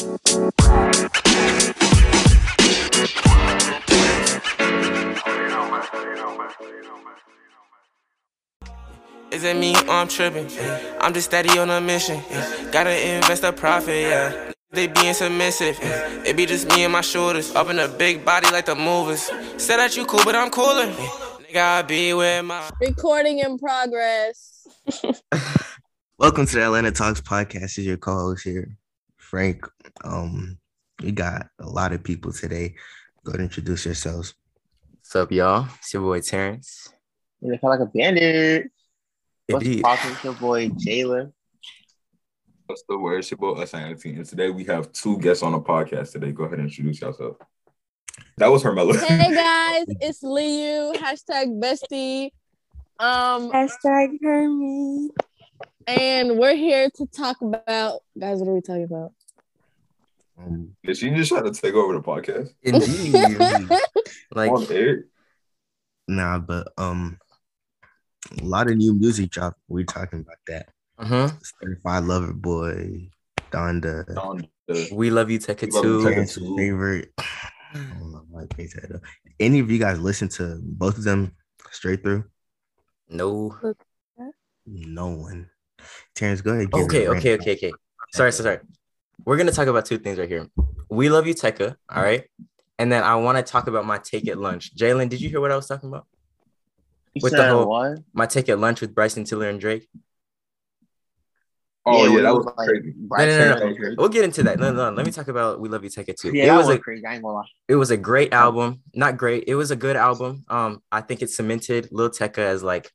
Is it me or I'm tripping? I'm just steady on a mission. Gotta invest a profit, yeah. They being submissive. It be just me and my shoulders. Up in a big body like the movers. Said that you cool, but I'm cooler. Nigga, I be with my. Recording in progress. Welcome to the Atlanta Talks podcast. Is your co-host here, Frank. Um, we got a lot of people today. Go ahead and introduce yourselves. What's up, y'all? It's your boy Terrence. You feel like a bandit. What's Indeed. poppin'? It's your boy Jalen. What's the word? It's your boy Us19. And today we have two guests on the podcast today. Go ahead and introduce yourself. That was Hermela. Hey guys, it's Liu. Hashtag bestie. Um, Hashtag Hermes. and we're here to talk about guys. What are we talking about? Um, Did she just try to take over the podcast? indeed. Like, on air? nah, but um, a lot of new music drop. We're talking about that. uh-huh. Certified Lover Boy, Donda, On the- we love you, Tecca We too. Favorite. I don't know why I that up. Any of you guys listen to both of them straight through? No. No one. Terrence, go ahead. give Okay, okay, okay, okay. Sorry, sorry, sorry. We're gonna talk about two things right here. We love you, Tecca. All right. And then I want to talk about my take at lunch. Jalen, did you hear what I was talking about? You With the whole- what? My take at lunch with Bryson Tiller and Drake. Oh, yeah, when that was like crazy. No, Bryson no, no, no. and Drake. We'll get into that. No, no, no. Let me talk about We Love You, Tecca too. Yeah, it that was was a crazy. I ain't gonna lie. it was a great album. Not great. It was a good album. Um, I think it cemented Lil Tecca as like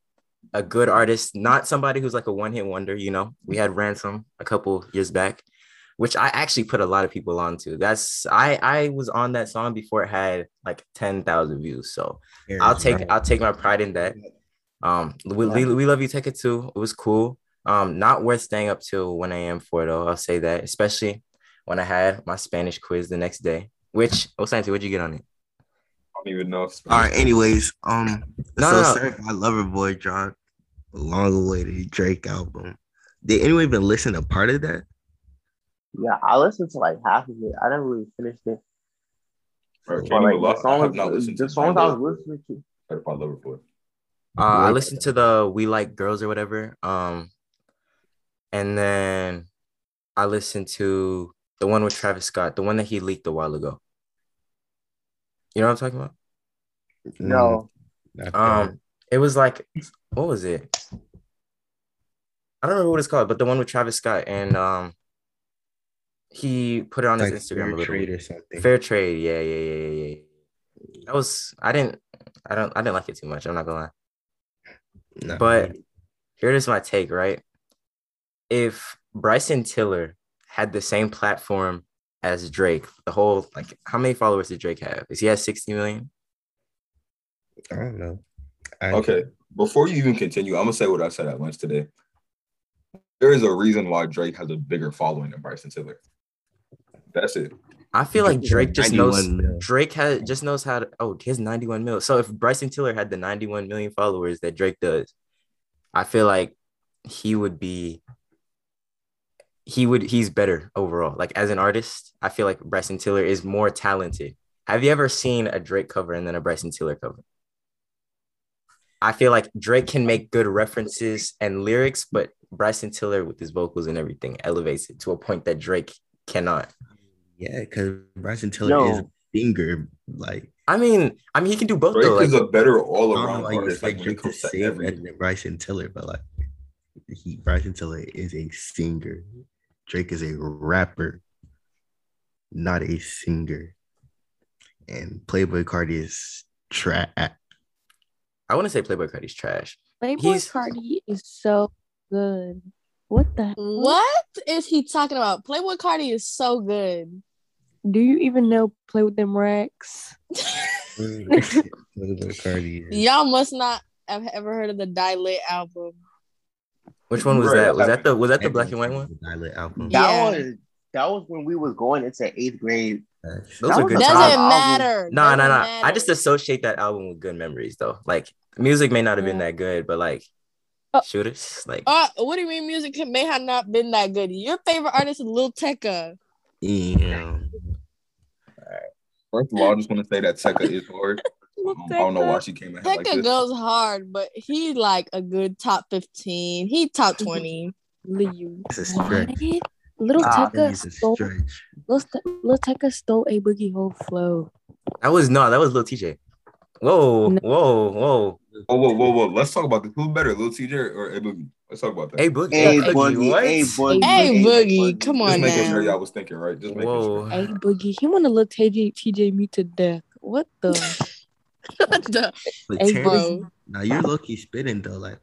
a good artist, not somebody who's like a one hit wonder. You know, we had Ransom a couple years back, which I actually put a lot of people onto. That's I I was on that song before it had like ten thousand views. So Here I'll take right. I'll take my pride in that. Um, we, we, we love you, Tecca too. It was cool. Um, not worth staying up till 1 a.m. for though. I'll say that, especially when I had my Spanish quiz the next day. Which, oh, Santi, what'd you get on it? I don't even know. If All right. Anyways, um, No, so no, no. Certified Lover Boy dropped a long awaited Drake album. Did anyone even listen to part of that? Yeah, I listened to like half of it. I didn't really finish it. Or But, like, the I songs, not listened the to songs I was listening to. Certified Lover Boy. Uh, I listened to the We Like Girls or whatever. Um, and then I listened to the one with Travis Scott, the one that he leaked a while ago. You know what I'm talking about? No, Um, it was like, what was it? I don't remember what it's called, but the one with Travis Scott and um, he put it on like his Instagram a Fair little Trade or something. Fair trade, yeah, yeah, yeah, yeah, yeah. That was I didn't, I don't, I didn't like it too much. I'm not gonna lie. Not But really. here is my take, right? If Bryson Tiller had the same platform as Drake, the whole like how many followers did Drake have? Is he has 60 million? I don't know. I, Okay. Before you even continue, I'm gonna say what I said at lunch today. There is a reason why Drake has a bigger following than Bryson Tiller. That's it. I feel like Drake just knows mil. Drake has just knows how to oh he has 91 mil. So if Bryson Tiller had the 91 million followers that Drake does, I feel like he would be he would he's better overall. Like as an artist, I feel like Bryson Tiller is more talented. Have you ever seen a Drake cover and then a Bryson Tiller cover? I feel like Drake can make good references and lyrics, but Bryson Tiller with his vocals and everything elevates it to a point that Drake cannot. Yeah, because Bryson Tiller Yo. is a singer. Like, I mean, I mean, he can do both Drake though. is Like, a better all around why you artist. Like expect when it Drake to comes to say better everything. than Bryson Tiller, but like, he Bryson Tiller is a singer. Drake is a rapper, not a singer. And Playboi Carti is trash. I want to say Playboi Carti's trash. Playboi He's- Carti is so good. What the? What is he talking about? Playboi Carti is so good. Do you even know Play with Them Racks? Playboi Carti is Y'all must not have ever heard of the Die Lit album. Which one was that? Was that the was that the black and white one? Die Lit album. that Yeah. was that was when we was going into eighth grade. Those That are good a Doesn't times. matter. Nah, nah, Doesn't nah. I just associate that album with good memories though. Like music may not have been Yeah. that good, but like Oh. shooters, like Uh, what do you mean music may have not been that good? Your favorite artist is Lil Tecca. Yeah. First of all, I just want to say that Tecca is hard. Um, I don't know why she came ahead like this. goes hard, but he like a good top fifteen. He top twenty. Liu. It's a stretch. What? Little Ah, Tecca It's stole stretch. Little, Te- Lil Tecca stole a boogie whole flow. That was no, that was Lil Tjay. Whoa, No. whoa, whoa. Whoa, whoa, whoa, whoa. Let's talk about this. Who's better, Lil Tjay or A Boogie? Let's talk about that. Hey, Boogie. Hey, Boogie, Boogie, what? hey, Boogie. Hey Hey, Boogie, Boogie. come Just making now. sure y'all was thinking right. Just making Whoa. sure. A boogie. He wanna let TJ TJ me to death. What the? what The- Hey, Terrence, bro. now you're low key spitting though. Like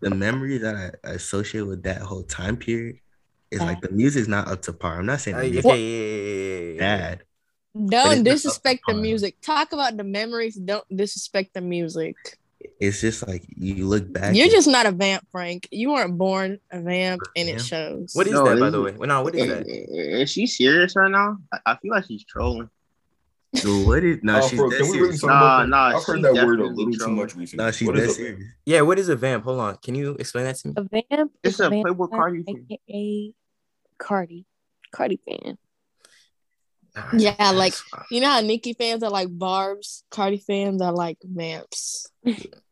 the memory that I associate with that whole time period is like the music's not up to par. I'm not saying Hey, the okay, yeah, yeah, yeah, yeah. bad. It's Don't disrespect the music. Talk about the memories. Don't disrespect the music. It's just like you look back. You're just not a vamp, Frank. You weren't born a vamp, and it shows. What is No, that, by the way? Well, no, what is Is, that? is she serious right now? I, I feel like she's trolling. Dude, what is no? Oh, she's bro, dead can really serious. Nah, nah, I've heard that word a little too much recently. No, she's What dead is a. Yeah, what is a vamp? Hold on. Can you explain that to me? A vamp. It's is a vampire, Playboi Carti fan. aka Carti. Carti fan. Yeah, like you know how Nicki fans are like Barb's, Carti fans are like vamps.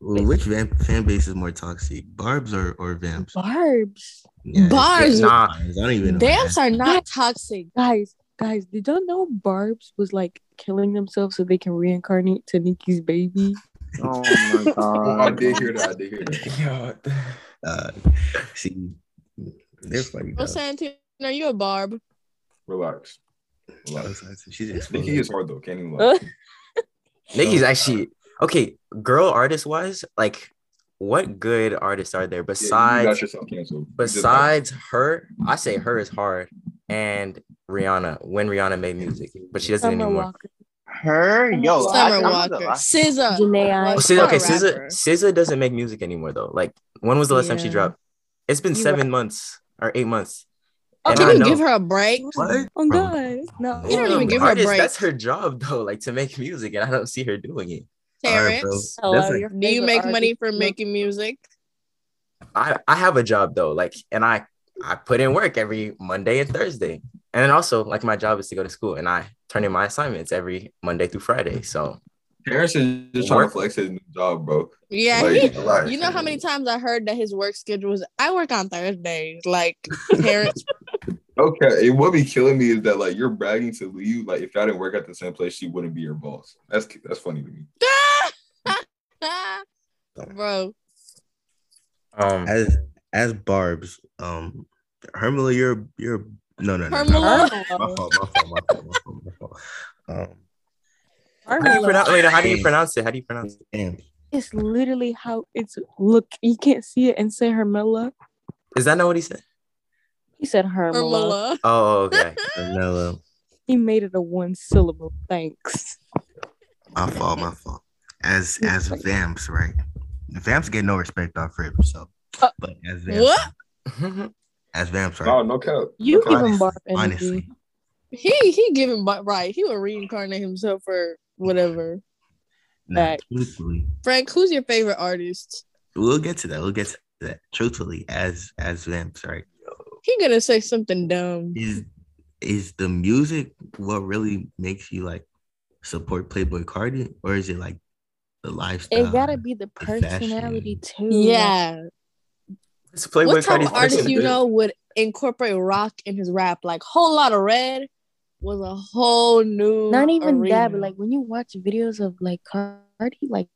Well, which vamp fan base is more toxic, Barb's or or Vamps? Barbs. Yeah, Barbs. Nah. I don't even. Vamps are not toxic. Guys, guys, did y'all know Barbs was like killing themselves so they can reincarnate to Nicki's baby? Oh my Oh, I did hear that. I did hear that. Yeah. Uh, see, they're funny. What's Santino? Are you a Barb? Relax. Relax. She's Nicki is hard though. Can't even lie. Nicki's actually okay. Girl artist wise, like, what good artists are there besides got yourself canceled. You besides her? I say her is hard, and Rihanna when Rihanna made music, but she doesn't Summer anymore. Walker. Her, yo, Summer I'm Walker, gonna- SZA. Janae Oh, SZA, okay, SZA. SZA doesn't make music anymore though. Like, when was the last time she dropped? It's been You seven months or eight months. Oh, And can I you know- give her a break? What? Oh Bro. God, no. You don't even give her a break. That's her job though, like to make music, and I don't see her doing it. All right, bro. Terrence, Hello, like- do you make money artist? for making music? I I have a job though, like, and I I put in work every Monday and Thursday, and then also like my job is to go to school, and I turn in my assignments every Monday through Friday. So Terrence is just trying to flex his new job, bro. Yeah, Like, he, relax. you know how many times I heard that his work schedule was I work on Thursdays. Like Terrence, Okay, and what be killing me is that like you're bragging to Liu, like if y'all didn't work at the same place, she wouldn't be your boss. That's that's funny to me. bro. um, As as Barb's, um, Hermela, you're you're no no no. Hermela? My fault. My fault. My fault. My fault. My fault. My fault. Um, how do you Armella. pronounce? Wait, how do you pronounce it? How do you pronounce it? damn. It's literally how it's look. You can't see it and say Hermella. Is that not what he said? He said Hermella. Hermela. Oh, okay. Hermela. He made it a one syllable. Thanks. My fault. My fault. As as Vamps, right? Vamps get no respect off rip. So, Uh, but as Vamps, What? as Vamps, right? No, no cap. You no give him barf Honestly. He he giving but right. He will reincarnate himself for whatever. nah, Frank, who's your favorite artist? we'll get to that. We'll get to that. Truthfully, as as Vamps, right? He gonna say something dumb. Is is the music what really makes you like support Playboi Carti, or is it like the lifestyle? It gotta be the the personality too. Yeah. It's Playboi what type of artist you know would incorporate rock in his rap? Like Whole Lotta Red was a whole new. Not even arena. that, but like when you watch videos of like Carti, like,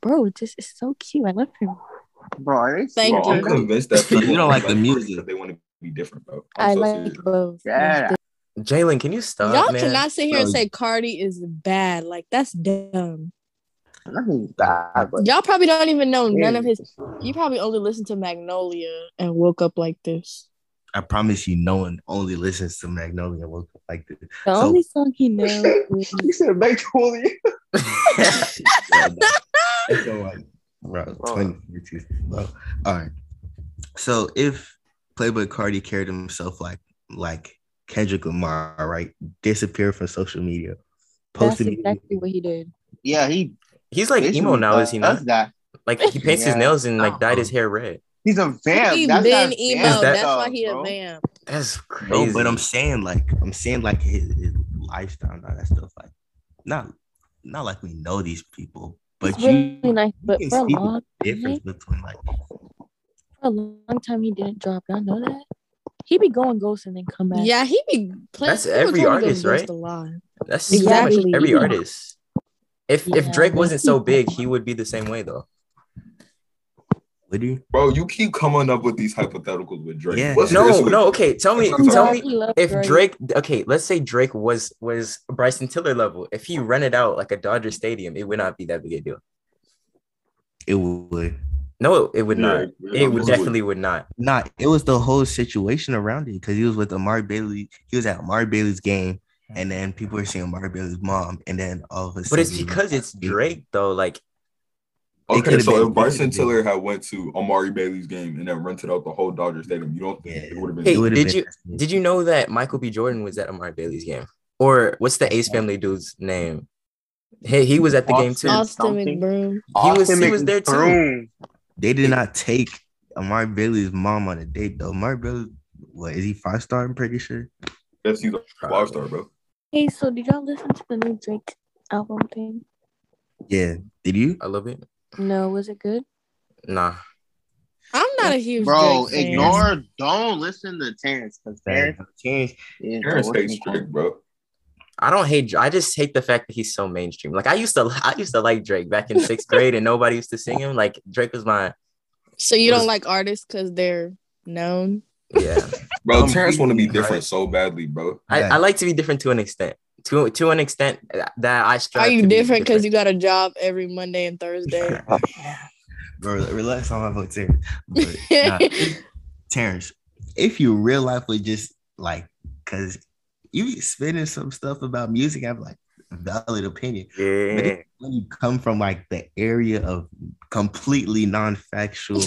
bro, it just it's so cute. I love him. Bro, are they Thank Bro, I'm you. convinced that So you don't like the music? they want to be different, bro. I'm I so like serious. both. Yeah. Jalen, can you stop, Y'all man? cannot sit here and um, say Carti is bad. Like that's dumb. Nothing bad, but Y'all probably don't even know none of his. You probably only listened to Magnolia and woke up like this. I promise you, no one only listens to Magnolia Woke Up like this. The So- only song he knows is You said Magnolia. So, like, bro, 2042, bro. All right. So if Playboi Carti carried himself like like Kendrick Lamar, right, disappeared from social media, that's posted exactly what he did. Yeah, he He's like emo now, is he not? That. Like he paints his nails and like oh. dyed his hair red. He's a vamp. he That's been not emo. that- That's why stuff, he a bro. vamp. That's crazy. No, but I'm saying like I'm saying like his, his lifestyle and all that stuff. Like not not like we know these people, but It's you, really nice, but can for a long difference between like for a long time he didn't drop. Y'all know that? He be going ghost and then come back. Yeah, he be playing. That's every artist, right? A lot. That's Exactly. pretty much every artist. If if Drake wasn't so big, he would be the same way though. Would you? Bro, you keep coming up with these hypotheticals with Drake. Yeah. What's No, no, okay. Tell me, That's tell me if Drake. Drake okay, let's say Drake was was Bryson Tiller level. If he rented out like a Dodger stadium, it would not be that big a deal. It would No, it would Yeah, not. yeah, It would it would. definitely would not. not. It was the whole situation around it because he was with Amari Bailey. He was at Amari Bailey's game, and then people were seeing Amari Bailey's mom, and then all of a sudden, But it's because it's Drake though. Like It Okay, so been- if Bryson it Tiller had went to Amari Bailey's game and then rented out the whole Dodger Stadium, you don't think Yeah. it would have been Hey, did been- you did you know that Michael B. Jordan was at Amari Bailey's game? Or what's the Ace Family dude's name? Hey, he was at the game too. Austin. Austin Something. McBroom. He was Austin he was there too. They did not take Amari Bailey's mom on a date though. Amari Bailey, what is he five star? I'm pretty sure. Yes, he's a five star, bro. Hey, so did y'all listen to the new Drake album thing? Yeah. Did you? I love it. No, was it good? Nah. I'm not a huge Bro, Drake fan. ignore. Don't listen to Terrence because Terrence. Change. Yeah, Terrence what's hates Drake, bro. I don't hate I just hate the fact that he's so mainstream. Like I used to I used to like Drake back in sixth grade and nobody used to sing him. Like Drake was my So you Was- don't like artists because they're known? yeah. Bro, Um, Terrence want to be right. different so badly, bro. I, Yeah. I like to be different to an extent. To to an extent that I strive Are you to different because you got a job every Monday and Thursday? Bro, relax on my vote, Terrence. But, nah, Terrence, if you real life would just like, cause you be spinning some stuff about music, I'm like valid opinion. But Yeah. if, when you come from like the area of completely non-factual,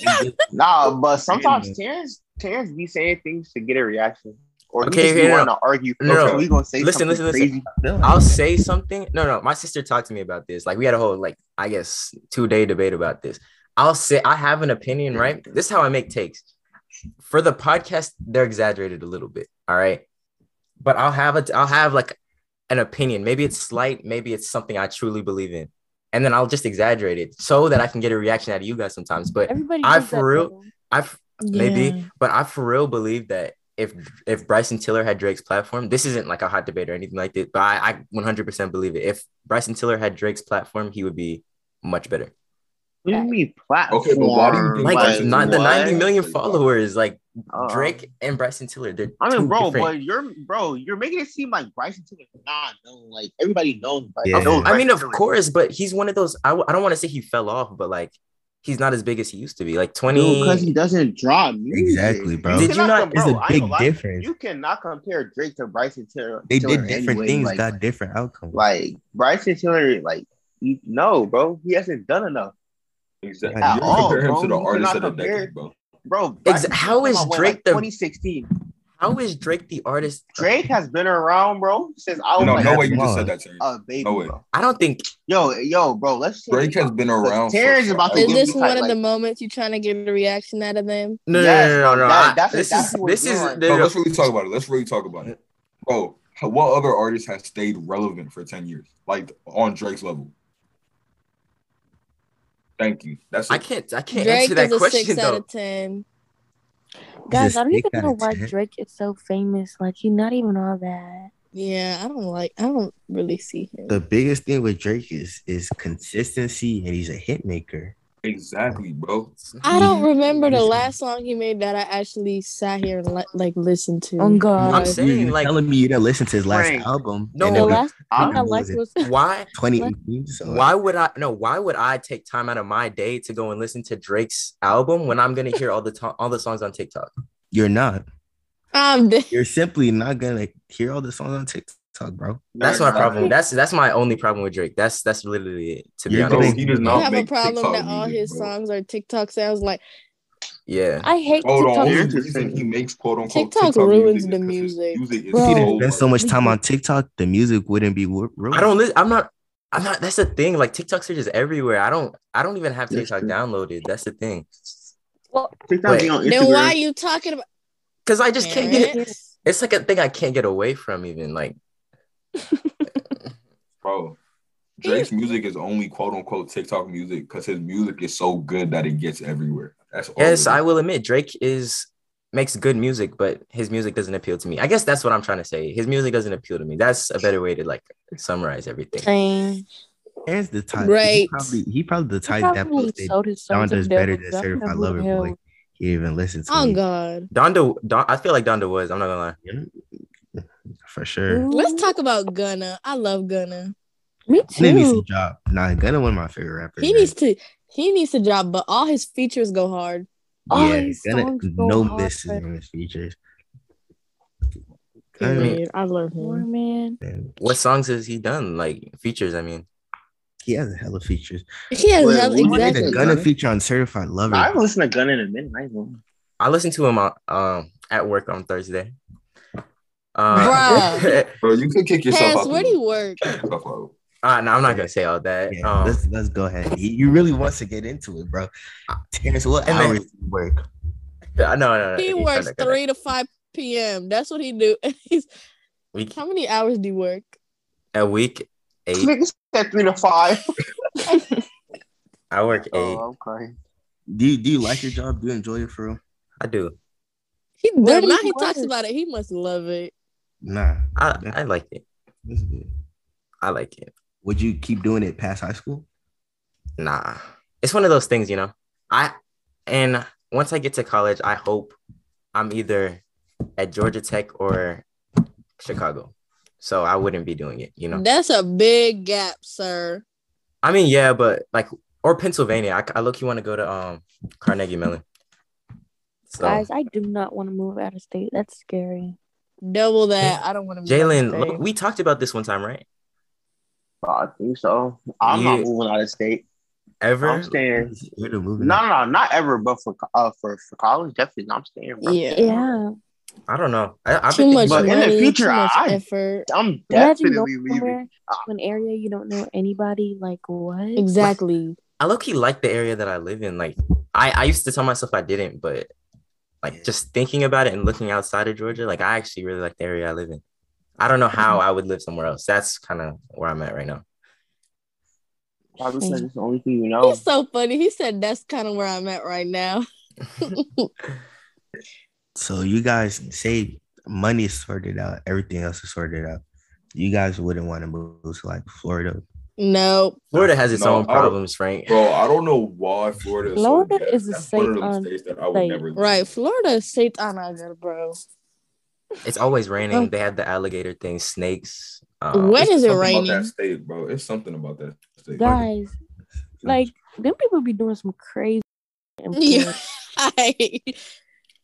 Nah, but sometimes Terrence Terrence be saying things to get a reaction, or he Okay, just be okay, no, wanting to argue. no, no. so he gonna say Listen, something listen, listen. crazy. I'll say something. No, no. My sister talked to me about this. Like we had a whole like I guess two day debate about this. I'll say I have an opinion, right? This is how I make takes. For the podcast, they're exaggerated a little bit. All right. But I'll have a I'll have like an opinion. Maybe it's slight, maybe it's something I truly believe in. And then I'll just exaggerate it so that I can get a reaction out of you guys sometimes. But Everybody I for real- I've maybe, but I for real believe that if if Bryson Tiller had Drake's platform, this isn't like a hot debate or anything like that, but I, I 100% believe it. If Bryson Tiller had Drake's platform, he would be much better. What do you mean platform? Okay, but why do you think Like Bryson not the 90 million followers, like Uh, Drake and Bryson Tiller. They're I mean, bro, different- but you're bro, you're making it seem like Bryson Tiller not known. Like everybody knows. Bryson, Yeah. knows I mean, of Tiller. course, but he's one of those. I, I don't want to say he fell off, but like he's not as big as he used to be. Like 20. because he doesn't drop music. Exactly, bro. Did you not- com- It's bro, a I ain't big gonna lie, difference. You cannot compare Drake to Bryson Tiller. They Tiller did different anyway. things, Like, got different outcomes. like Bryson Tiller, like you, no, bro, he hasn't done enough, Exactly. At You all, compare him bro. to the artist of the decade, bro. bro. Bryson how Tiller is came out when, Drake like, the- 2016? How is Drake the artist? Drake has been around, bro, since I was No, like no way you just said that, Terrence. a baby, No way. bro. I don't think Yo, yo, bro, let's Drake has been around. for Terrence is about to Is this one type, of the moments you trying to get a reaction out of them? No, Yes, no, no, no, no. that- I- that's- this that's is this is doing. no, No, no, let's really talk about it. Let's really talk about it. Bro, what other artist has stayed relevant for 10 years? Like on Drake's level? Thank you. That's I can't I can't Drake answer that is a question six out though. of ten. Guys, I don't even know why 10. Drake is so famous. Like he's not even all that. Yeah, I don't like. I don't really see him. The biggest thing with Drake is is consistency, and he's a hit maker. Exactly, bro. I don't remember the last song he made that I actually sat here and le- like listened to. Oh, God. I'm saying You're like telling me you didn't listen to his last Frank. album. No, and The last I'm- I liked was was why 2018. So why would I no why would I take time out of my day to go and listen to Drake's album when I'm gonna hear all the to- all the songs on TikTok? you're not. I'm. You're simply not gonna hear all the songs on TikTok, bro. That's my problem. That's that's my only problem with Drake. That's that's literally it. To be You're Bro, honest, he does You not have a problem TikTok that all music, his bro. songs are TikTok sounds like yeah. I hate Bro, the TikTok. only Here's the thing. he makes quote unquote TikTok TikTok ruins music the is 'cause his music. music Bro. If he didn't spend so much time on TikTok, the music wouldn't be ruined. I don't li- I'm not I'm not that's the thing. Like TikToks are just everywhere. I don't I don't even have TikTok true. downloaded. That's the thing. Well, TikTok Wait. be on Instagram. then why you talking about Cause I just can't get It's like a thing I can't get away from. Even like, Bro, Drake's music is only quote unquote TikTok music because his music is so good that it gets everywhere. That's all. yes, I will admit Drake is makes good music, but his music doesn't appeal to me. I guess that's what I'm trying to say. His music doesn't appeal to me. That's a better way to like summarize everything. Same. Aaron's the type. Right. He probably, he probably the He type that probably posted sold Don does better than than 'cause Certified Lover Boy. He even listens to Oh me. God. Donda, Don, I feel like Donda was. I'm not gonna lie. Yeah. For sure. Let's talk about Gunna. I love Gunna. Me too. He needs to too. drop. Nah, Gunna one of my favorite rappers. He man. needs to he needs to drop, but all his features go hard. All yeah, his Gunna, songs no hard, misses on his features. I mean- Period. I love him. man. Man, What songs has he done? Like features, I mean. he has a hella features. He has Wait, hell- what He did did exactly. a? Gunna Gunna? feature on Certified Lover. I haven't listened to Gun in a minute. I I listened to him on, um at work on Thursday. Uh, Bro, you could kick yourself Terrence, out. where do you work? Yourself uh, no, I'm not gonna say all that. Yeah, Um, let's let's go ahead. He, you really wants to get into it, bro. Terrence, what And then- hours do you work? no, no, no. He works three to five p.m. That's what he do. He's week how many hours do you work? a week eight. Niggas said three to five. I work eight. Oh, okay. Do you do you like your job? Do you enjoy it for real? I do. He Where do now you he talks about it. He must love it. Nah, I I like it. this is good. I like it. Would you keep doing it past high school? Nah, it's one of those things, you know. I and once I get to college, I hope I'm either at Georgia Tech or Chicago. So I wouldn't be doing it, you know. That's a big gap, sir. I mean, yeah, but like or Pennsylvania. I, I look you want to go to um Carnegie Mellon. So Guys, I do not want to move out of state. That's scary. Double that. I don't want to. Jalen, we talked about this one time, right? I think so. I'm not moving out of state. Ever? I'm staying. You're the No, moving. no, no, not ever, but for uh for, for college, definitely. I'm staying, bro. Yeah. Yeah. I don't know. I, I've Too been much thinking But in the future, too much I- effort. I'm definitely leaving. an area you don't know anybody. Like what? Exactly. I low key like the area that I live in. Like I, I used to tell myself I didn't, but like just thinking about it and looking outside of Georgia, like I actually really like the area I live in. I don't know how mm-hmm. I would live somewhere else. That's kind of where I'm at right now. Probably because it's the only thing you know. He's so funny. He said that's kind of where I'm at right now. So you guys say money is sorted out, everything else is sorted out. You guys wouldn't want to move to like Florida. Nope. Florida has its No, own problems, Frank. Bro, I don't know why Florida is Florida so is a That's one of state on states that I would state. never Right. Florida is state on our bro. It's always raining. Oh. They have the alligator thing, snakes. Um, When It's is it something raining? About that state, bro. It's something about that state. Guys, like them people be doing some crazy. Yeah.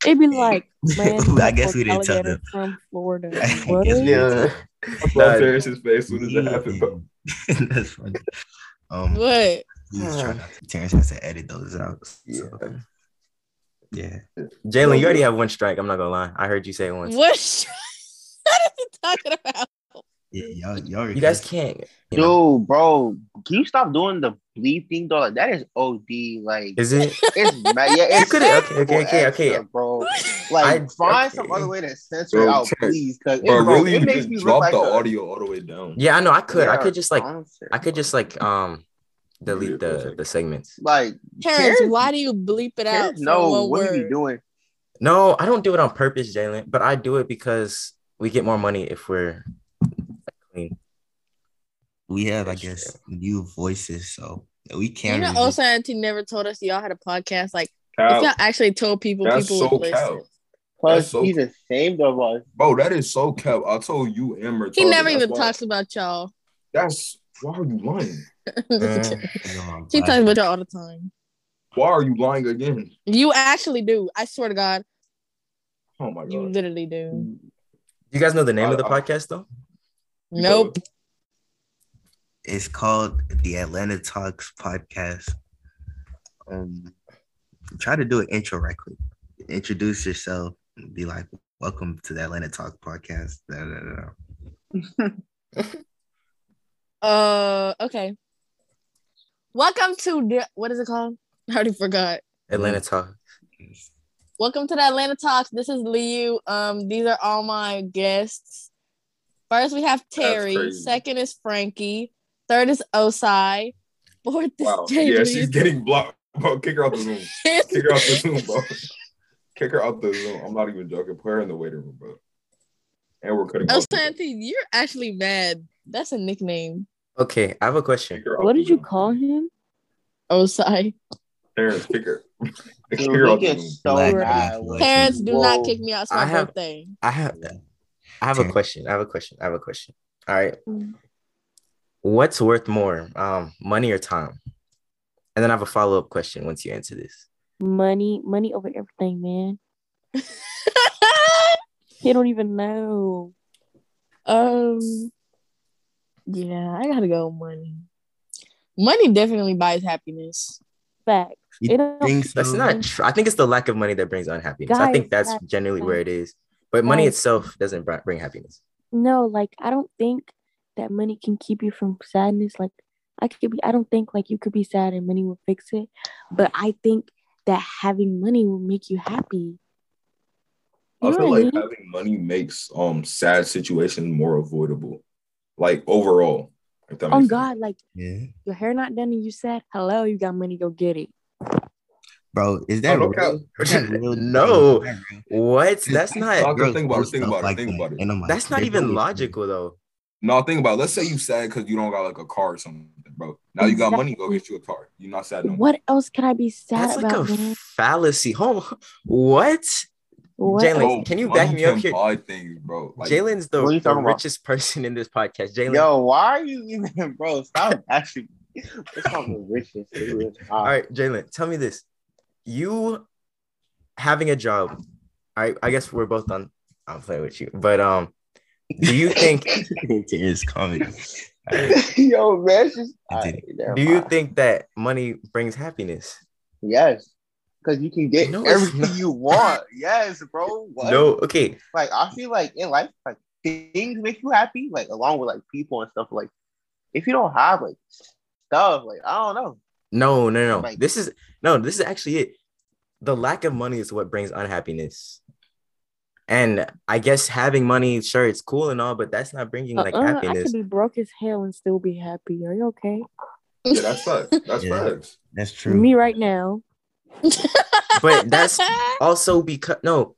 It'd be like, man, I guess we didn't tell alligator them. from Florida. I guess we didn't yeah. I saw Terrence's face as soon as it happened, bro. That's funny. Um, what? please try to- Terrence has to edit those out. So, yeah. Jalen, you already have one strike. I'm not gonna lie. I heard you say it once. What? what are you talking about? Yeah, y'all, y'all You guys can't. You know, Dude, bro, can you stop doing the bleed thing though? Like that is OD. Like is it? it's bad. Yeah, it's could've- okay, okay, okay, okay. bro. Like I- find okay. some other way to censor Bro, it out, please, because it, Bro, bro, really, it you makes just me look drop like the a- audio all the way down. Yeah, I know. I could. I could just like. sponsor. I could just like um delete the the segments. like Terrence, Terrence- why do you bleep it out? Terrence for know what word? he be doing. No, I don't do it on purpose, Jalen. But I do it because we get more money if we're clean. We have, I That's guess, new voices, so we can't. You can. know, revisit- Osa Auntie never told us y'all had a podcast. Like, if y'all actually told people, That's people so would cap. listen. Plus, so- he's ashamed of us. Bro, that is so cap. I told you and retarded. He never even why- talks about y'all. That's why are you lying? Just kidding. You know, I'm He eh, talks about y'all all the time. Why are you lying again? You actually do. I swear to God, Oh my god. you literally do. You guys know the name of the I- I- podcast though? Nope. It's called the Atlanta Talks podcast. Um, try to do an intro right quick. Introduce yourself. Be like, "Welcome to the Atlanta Talk podcast." Da, da, da, da. Uh, okay. Welcome to the, what is it called? I already forgot. Atlanta Talk. Welcome to the Atlanta Talks. This is Liu. Um, these are all my guests. First, we have Terry. Second is Frankie. Third is Osai. Fourth is Wow. Jay Yeah, she's getting blocked. Bro, kick her out the Zoom. Kick her out the Zoom, bro. Kick her out the Zoom. I'm not even joking. Put her in the waiting room, bro. And we're cutting off. Osanti, you're actually mad. That's a nickname. Okay, I have a question. Kick her out What did you Zoom. call him? Osai. Terrence, kick her. kick her out the Zoom. so Black mad. people. Parents, do not kick me out. It's I my have- birthday. I have I have a question. I have a question. I have a question. All right. Mm. What's worth more, um, money or time? And then I have a follow up question once you answer this. Money, money over everything, man. you don't even know. um, yeah, I gotta go money. Money definitely buys happiness. Facts. You It don't, think so? That's not true. I think it's the lack of money that brings unhappiness. I think that's guys, generally where it guys. is. But money Guys. itself doesn't bring happiness. no, like I don't think that money can keep you from sadness. Like I could be, I don't think like you could be sad and money will fix it. But I think that having money will make you happy. I You know feel what I like mean? having money makes um sad situations more avoidable. Like overall. If that Oh makes sense. God, like Yeah, your hair not done and you sad, hello, you got money, go get it. Bro. Is that oh, no real? Is that real? No. Is that real? What? That's No, not. Because think about it, think about it, like think about it. Like, That's not even logical though. No, think about it. Let's say you sad because you don't got like a car or something, bro. Now you got money, go get you a car. You're not sad no more. What else can I be sad That's like a man? fallacy. Hold on. What? What Jalen, else? Can you back me up can here? Things, bro. Like, Jalen's the, What are you the talking about? richest person in this podcast. Jalen. Yo, why are you even, bro? Stop actually. It's not the richest. Ah. All right, Jalen, tell me this. You having a job, I I guess we're both on I'm playing with you. But um do you think It's comedy. All right. Yo, man, it's just. I did Alright, never do you mind. think that money brings happiness? Yes, because you can get No, everything you want. Yes, bro. What? No, okay. Like I feel like in life, like things make you happy, like along with like people and stuff. Like if you don't have like stuff, like I don't know. No, no, no. Like- This is no, this is actually it. The lack of money is what brings unhappiness. And I guess having money, sure, it's cool and all, but that's not bringing like Uh-uh, I happiness. could be broke as hell and still be happy. Are you okay? yeah, that's facts. That's Yeah. facts. That's true. Me right now. But that's also because no.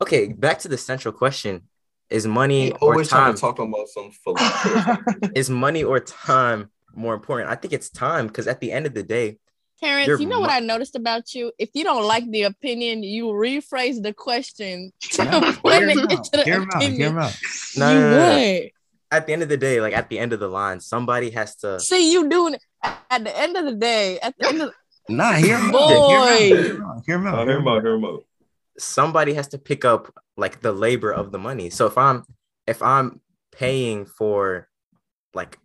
Okay, back to the central question: Is money or always trying time? to talk about some philosophy. Is money or time more important? I think it's time because at the end of the day, Terrence, you know what I noticed about you? If you don't like the opinion, you rephrase the question to Nah, put it into the Hear him out. Opinion. out. no, you no, no, no. would. at the end of the day, like at the end of the line, somebody has to. See you doing it at the end of the day. At the end of Nah, hear him. Boy. Hear him out. Hear him Uh, out. hear him out, hear him out. Somebody has to pick up like the labor of the money. So if I'm if I'm paying for like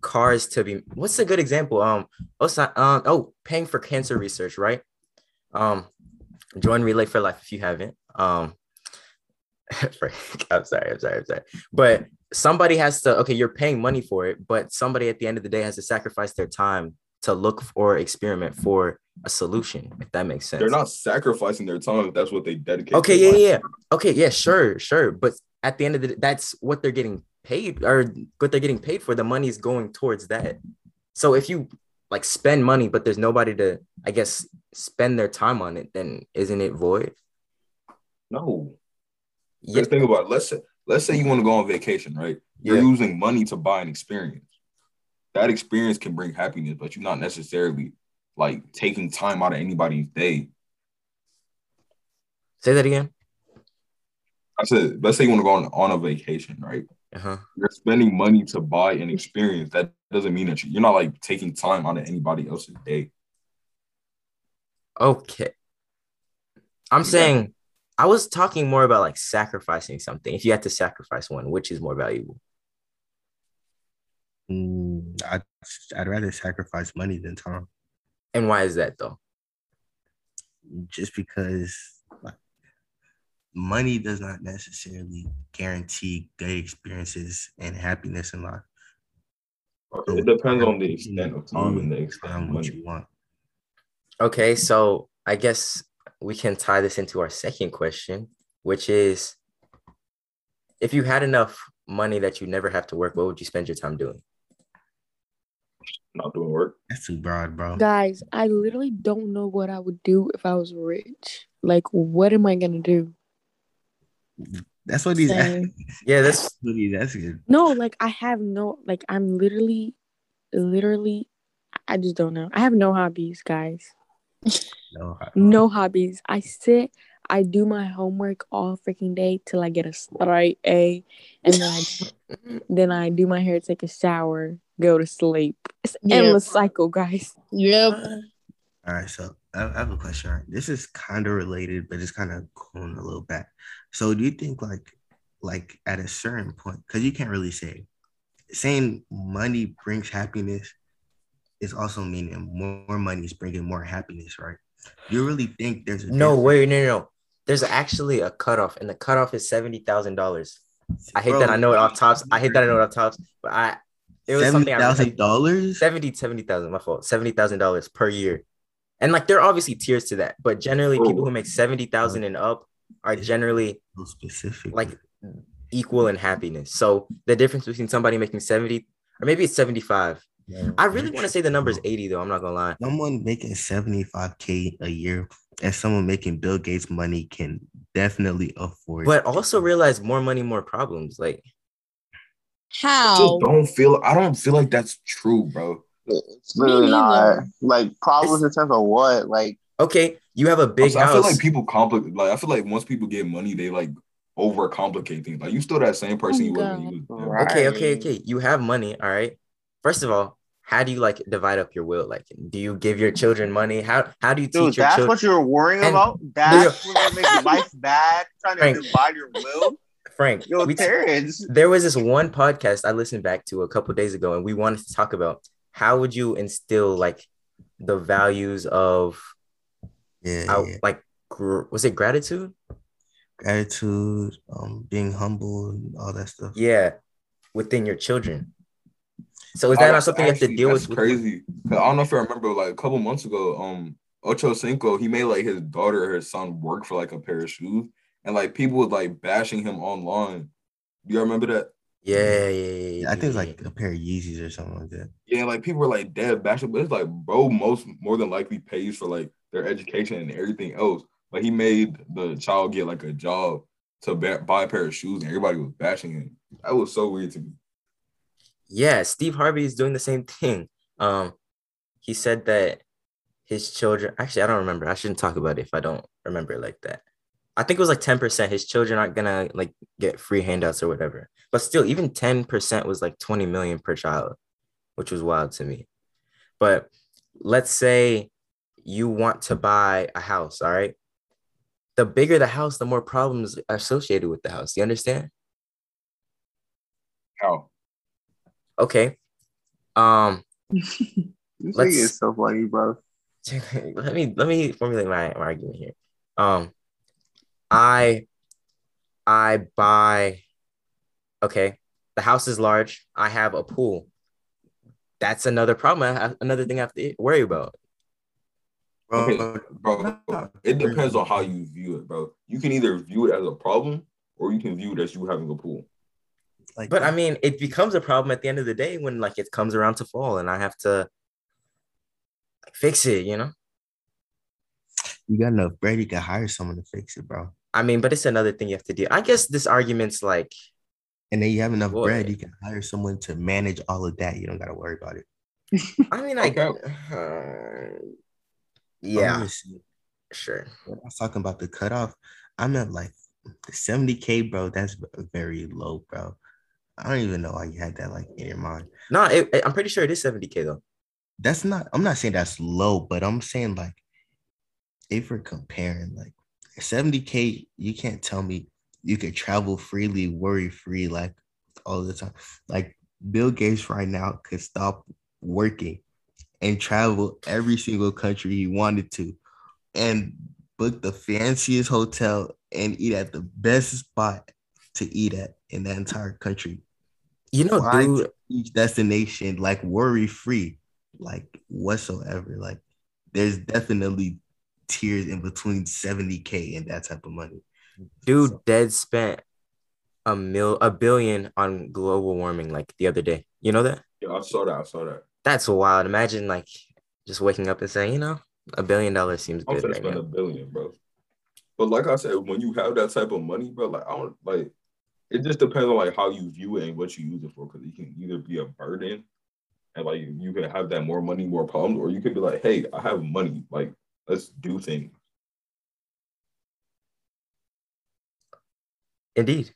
cars to be what's a good example? Um also um oh paying for cancer research, right? Um join Relay for Life if you haven't. Um I'm sorry, I'm sorry, I'm sorry. But somebody has to okay, you're paying money for it, but somebody at the end of the day has to sacrifice their time to look or experiment for a solution, if that makes sense. They're not sacrificing their time if that's what they dedicate. Okay, yeah, life yeah. Okay, yeah, sure, sure. But at the end of the day, that's what they're getting paid or what they're getting paid for. The money is going towards that. So if you like spend money, but there's nobody to, I guess, spend their time on it, then isn't it void? No. Yeah, think about it. Let's say let's say you want to go on vacation, right? You're Yeah. using money to buy an experience. That experience can bring happiness, but you're not necessarily like taking time out of anybody's day. say that again. I said, let's say you want to go on, on a vacation, right? Uh-huh. You're spending money to buy an experience. That doesn't mean that you- you're not like taking time out of anybody else's day. Okay. I'm Yeah. saying I was talking more about like sacrificing something. If you had to sacrifice one, which is more valuable? Mm, I'd, I'd rather sacrifice money than time And why is that though? just because like, money does not necessarily guarantee good experiences and happiness in life. It depends on the extent of time and the extent of what money. you want. Okay, so I guess we can tie this into our second question, which is if you had enough money that you never have to work, what would you spend your time doing? Not doing work. That's too broad, bro. Guys, I literally don't know what I would do if I was rich. Like, what am I gonna do? That's what he's Same. Yeah, that's That's what he's asking. No, like I have no like I'm literally literally I just don't know. I have no hobbies, guys. No, No hobbies. I sit, I do my homework all freaking day till I get a straight A and then I then I do my hair, take a shower, go to sleep. It's Yeah. endless cycle, guys. Yep. All right, so I I have a question. This is kind of related, but it's kind of going a little back. So, do you think like, like at a certain point, because you can't really say, saying money brings happiness is also meaning more money is bringing more happiness, right? You really think there's a no difference? wait, no, no, no. There's actually a cutoff, and the cutoff is seventy thousand dollars. I hate Bro, that I know it off tops. I hate that I know it off tops, but I it was something I thousand dollars. 70 70,000, my fault. $70,000 per year. And like there are obviously tiers to that, but generally people who make 70,000 and up are generally So specific, like equal in happiness. So the difference between somebody making 70 or maybe it's 75. Yeah. I really want to say the number is 80 though, I'm not going to lie. someone making 75k a year and someone making Bill Gates money can definitely afford. But also realize more money, more problems. Like I How? just don't feel. I don't feel like that's true, bro. It's literally not like problems in terms of what, like okay, you have a big I house. feel like people complicate. Like I feel like once people get money, they like overcomplicate things. Like you still that same person you was when you was. young. Right. okay, okay, okay. You have money, all right. First of all, how do you like divide up your will? Like, do you give your children money? How how do you dude, teach your that's children? what you're worrying And- about. That's what makes life bad. Trying to Frank. divide your will. Frank, Yo, we t- there was this one podcast I listened back to a couple days ago, and we wanted to talk about how would you instill like the values of yeah, out yeah. like gr- was it gratitude? gratitude, um, being humble, and all that stuff. Yeah, within your children. So is that Oh, not something you have to deal that's with? Crazy. 'Cause I don't know if you remember, like a couple months ago, um, Ocho Cinco, he made like his daughter or his son work for like a pair of shoes, and like people was like bashing him online. Do you remember that? Yeah, yeah, yeah. Yeah, I think it's like a pair of Yeezys or something like that. Yeah, like people were like dead bashing, but it's like bro, most more than likely pays for like their education and everything else. But he made the child get like a job to buy a pair of shoes, and everybody was bashing him. That was so weird to me. yeah steve harvey is doing the same thing um he said that his children actually i don't remember i shouldn't talk about it if i don't remember it like that i think it was like 10% his children aren't gonna like get free handouts or whatever but still even 10% was like 20 million per child which was wild to me but let's say you want to buy a house all right the bigger the house the more problems associated with the house you understand How? okay um This Let's- thing is so funny, bro. let me let me formulate my, my argument here. Um, I I buy. Okay, the house is large. I have a pool. That's another problem. I have, another thing I have to worry about. Okay, bro, it depends on how you view it, bro. You can either view it as a problem or you can view it as you having a pool. Like, But I mean, it becomes a problem at the end of the day when like it comes around to fall, and I have to like, fix it. You know. you got enough bread, you can hire someone to fix it, bro. I mean, but it's another thing you have to do. I guess this argument's like And then you have enough Boy. bread, you can hire someone to manage all of that. You don't gotta worry about it. I mean, I Okay. uh, Bro, yeah, sure. when I was talking about the cutoff, I meant like 70k, bro. That's very low, bro. I don't even know why you had that like in your mind. No, it, it- I'm pretty sure it is 70k though. That's not. I'm not saying that's low, but I'm saying like, if we're comparing like 70k, you can't tell me you could travel freely, worry free, like all the time. Like Bill Gates right now could stop working and travel every single country he wanted to, and book the fanciest hotel and eat at the best spot to eat at in that entire country. You know, Fly dude, each destination like worry free, like whatsoever. Like there's definitely tiers in between 70k and that type of money. Dude, So- dead spent a mil a billion on global warming like the other day. You know that? Yeah, I saw that. I saw that. That's wild. Imagine like just waking up and saying, you know, a billion dollars seems I'm good right spend a billion, bro. But like I said, when you have that type of money, bro, like I don't like. It just depends on like how you view it and what you use it for. Because it can either be a burden, and like you can have that more money, more problems, or you could be like, hey, I have money, like let's do things. Indeed.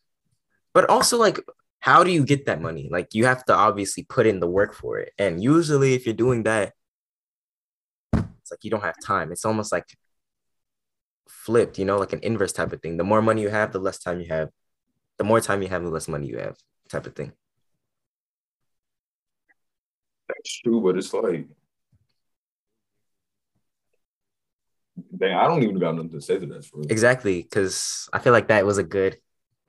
But also like how do you get that money? Like you have to obviously put in the work for it. And usually if you're doing that, it's like you don't have time. It's almost like flipped, you know, like an inverse type of thing. The more money you have, the less time you have. The more time you have, the less money you have, type of thing. That's true, but it's like, dang, I don't even got nothing to say to that. For. Exactly. Cause I feel like that was a good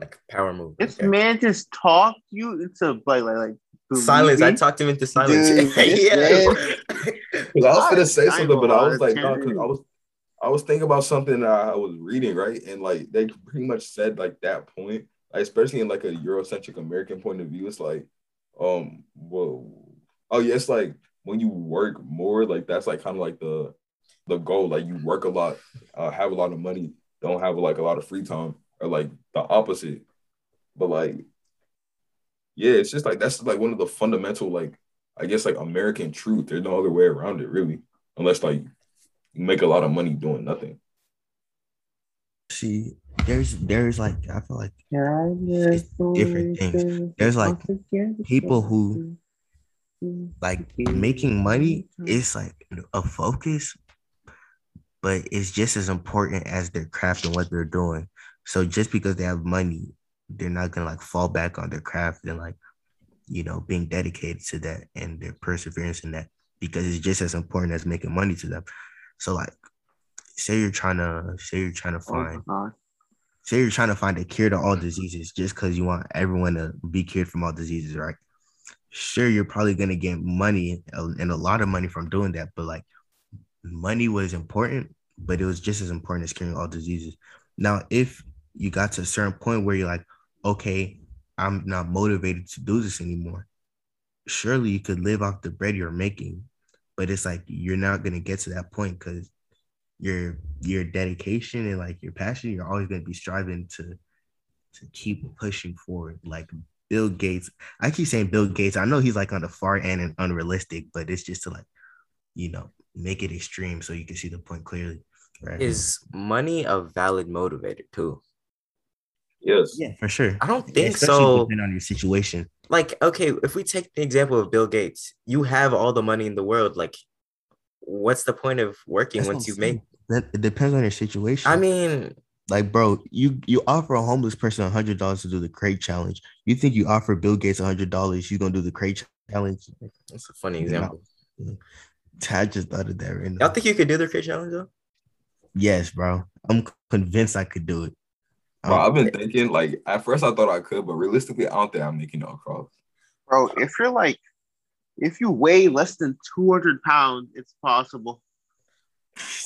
like power move. This there. man just talked you into like like like Silence. I talked him into silence. Dude, yeah. Because I was gonna say I something, but I was like, ain't no, because I was, I was thinking about something that I was reading, right, and like they pretty much said like that point, like, especially in like a Eurocentric American point of view, it's like, um, well, oh yeah, it's like when you work more, like that's like kind of like the, the goal, like you work a lot, uh, have a lot of money, don't have like a lot of free time, or like the opposite, but like, yeah, it's just like that's like one of the fundamental like I guess like American truth. There's no other way around it, really, unless like you make a lot of money doing nothing. See, there's there's like I feel like different things. There's, like, people who, like making money is like a focus, but it's just as important as their craft and what they're doing. So just because they have money, they're not gonna like fall back on their craft and like, you know, being dedicated to that and their perseverance in that because it's just as important as making money to them. So like, say you're trying to say you're trying to oh find say you're trying to find a cure to all diseases just because you want everyone to be cured from all diseases, right? Sure, you're probably gonna get money and a lot of money from doing that, but like money was important, but it was just as important as curing all diseases. Now, if you got to a certain point where you're like, okay, I'm not motivated to do this anymore, surely you could live off the bread you're making, but it's like you're not gonna get to that point because your your dedication and like your passion, you're always gonna be striving to to keep pushing forward. Like Bill Gates, I keep saying Bill Gates. I know he's like on the far end and unrealistic, but it's just to like, you know, make it extreme so you can see the point clearly. Right? Is money a valid motivator too? Yes. yeah, for sure. I don't think so. Especially so. depending on your situation. Like, okay, if we take the example of Bill Gates, you have all the money in the world. Like, what's the point of working That's once you make? That it depends on your situation. I mean, like, bro, you you offer a homeless person a hundred dollars to do the crate challenge. You think you offer Bill Gates a hundred dollars, he's gonna do the crate challenge? that's a funny example. I just thought of that right now. Y'all think you could do the crate challenge though? Yes, bro. I'm convinced I could do it. Bro, Um, I've been thinking like at first I thought I could, but realistically, I don't think I'm making it across. bro. If you're like, if you weigh less than two hundred pounds, it's possible.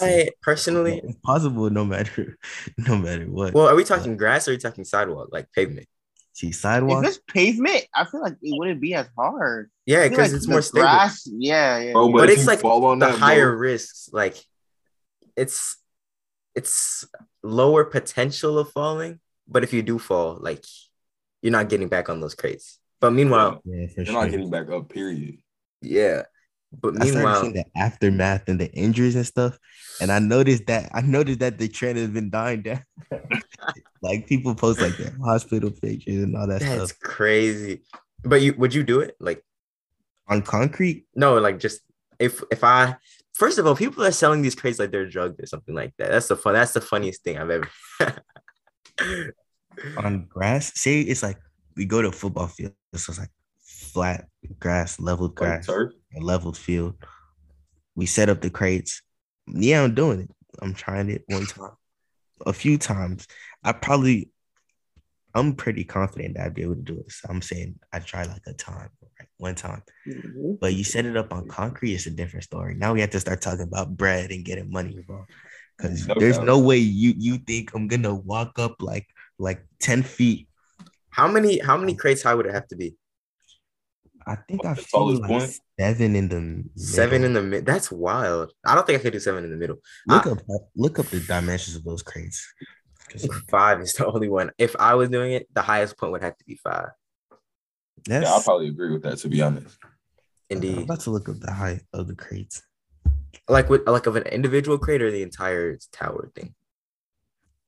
I personally, it's possible no matter no matter what. well, are we talking grass or are we talking sidewalk, like pavement? See sidewalk. If it's pavement, I feel like it wouldn't be as hard. Yeah, because like it's more stable. grass- Yeah, yeah. Bro, but, But it's like fall on the that, higher bro, risks, like it's it's lower potential of falling, but if you do fall, like you're not getting back on those crates. But meanwhile, yeah, you're sure. not getting back up. Period. yeah. But I meanwhile, seeing the aftermath and the injuries and stuff, and I noticed that I noticed that the trend has been dying down. like people post like their hospital pictures and all that that's stuff crazy. But you would you do it? Like on concrete. no, like just if if I first of all, people are selling these crates like they're drugged or something like that. That's the fun. That's the funniest thing I've ever. on grass. Say it's like we go to a football field. So it's like flat grass, leveled Like grass, turf. a leveled field. We set up the crates. Yeah, I'm doing it. I'm trying it one time, a few times. I probably, I'm pretty confident that I'd be able to do it. So I'm saying I try like a time, right? One time. Mm-hmm. But you set it up on concrete, it's a different story. Now we have to start talking about bread and getting money involved. Because No there's doubt. no way you you think I'm gonna walk up like like 10 feet. How many how many oh. crates high would it have to be? I think I've seen like point? seven in the middle. Seven in the mid. That's wild. I don't think I could do seven in the middle. look I- up look up the dimensions of those crates. I 'Cause, think like, five is the only one. If I was doing it, the highest point would have to be five. Yeah, I'll probably agree with that to be honest. Indeed. I'm Indeed. about to look up the height of the crates. Like with like of an individual crate or the entire tower thing.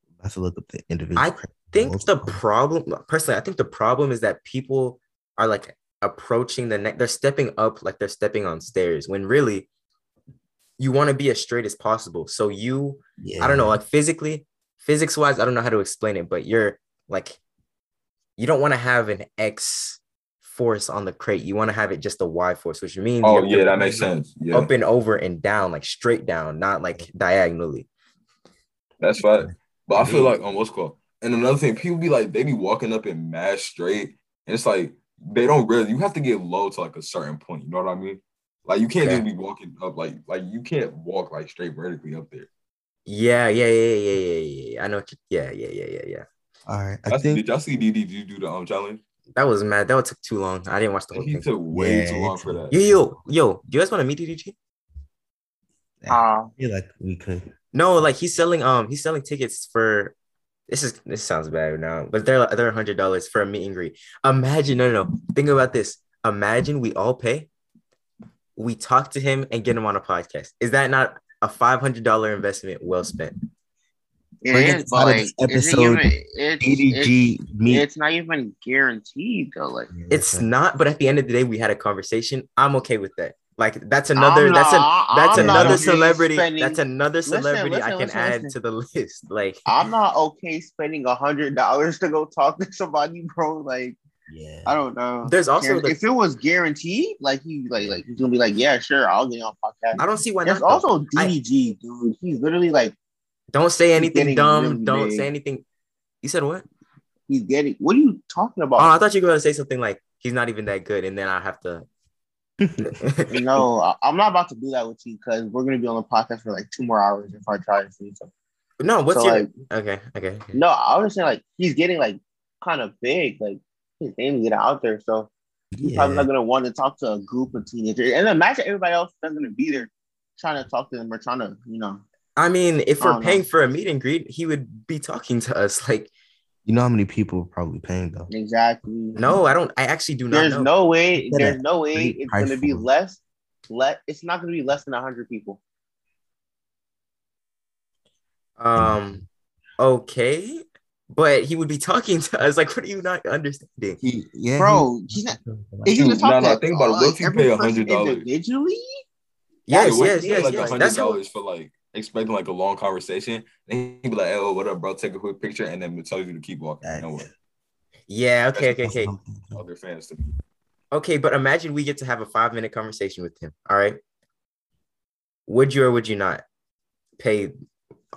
I'm about to look up the individual I crate. think the problem personally, I think the problem is that people are like approaching the neck, they're stepping up like they're stepping on stairs when really you want to be as straight as possible. So you, Yeah. I don't know, like physically, physics wise, I don't know how to explain it, but you're like, you don't want to have an X force on the crate. You want to have it just a Y force, which means Oh yeah, that makes sense. Yeah, Up and over and down, like straight down, not like diagonally. that's right. But I feel like on what's called. And another thing, people be like, they be walking up in mass straight, and it's like they don't really. You have to get low to like a certain point. You know what I mean? Like you can't Okay. just be walking up like like you can't walk like straight vertically up there. Yeah, yeah, yeah, yeah, yeah, yeah. yeah. I know. What you, yeah, yeah, yeah, yeah, yeah. All right. I That's, think did y'all see DDG do the um challenge? That was mad. That took too long. I didn't watch the whole He thing. took way Yeah, too long for that. Yo, yo, yo. Do you guys want to meet DDG? Uh, I feel like we could. No, like he's selling. Um, he's selling tickets for. This is this sounds bad now, but they're they're hundred dollars for a meet and greet. Imagine, no, no, no. Think about this. Imagine we all pay. We talk to him and get him on a podcast. Is that not a five hundred dollar investment well spent? It Bring is, but like, this is it even, it's, it's, meet. it's not even guaranteed though. Like, It's not, but at the end of the day, we had a conversation. I'm okay with that. Like that's another. I'm that's a that's I'm another celebrity. spending- that's another Listen, celebrity I can listen, add listen. to the list. Like I'm not okay spending a hundred dollars to go talk to somebody, bro. Like, Yeah. I don't know. There's also the- if it was guaranteed, like he like like he's gonna be like, yeah, sure, I'll get on podcast. I don't see why There's not. though. also I- DDG, dude. He's literally like Don't say anything dumb. Don't say anything. You said what? he's getting. What are you talking about? Oh, I thought you were gonna say something like he's not even that good, and then I have to. no, I'm not about to do that with you because we're gonna be on the podcast for like two more hours if I try to say something. no, what's So, your like, okay? Okay. okay. no, I was just saying like he's getting like kind of big, like his name getting out there, so he's probably not gonna want to talk to a group of teenagers. And imagine everybody else that's gonna be there trying to talk to them or trying to, you know. I mean, if we're paying know. for a meet and greet, he would be talking to us. Like, You know how many people are probably paying though? Exactly. no, I don't. I actually do not There's know. no way. Get a There's no way it's gonna be less. Let it's not gonna be less than hundred people. Um, okay, but he would be talking to us. Like, what are you not understanding? He, yeah, Bro, he's not- Is he gonna talk no, no, to think about it. uh, What if you pay person $100? individually? Yes, Yeah, what yes, yes, like yes. hundred That's how. dollars for like expecting like a long conversation. Then he'd be like, "Hey, oh, what up, bro? Take a quick picture," and then it tells you to keep walking. That- No way. Yeah. Okay. Okay. That's Okay. Other fans to Okay. But imagine we get to have a five minute conversation with him. All right. Would you or would you not pay?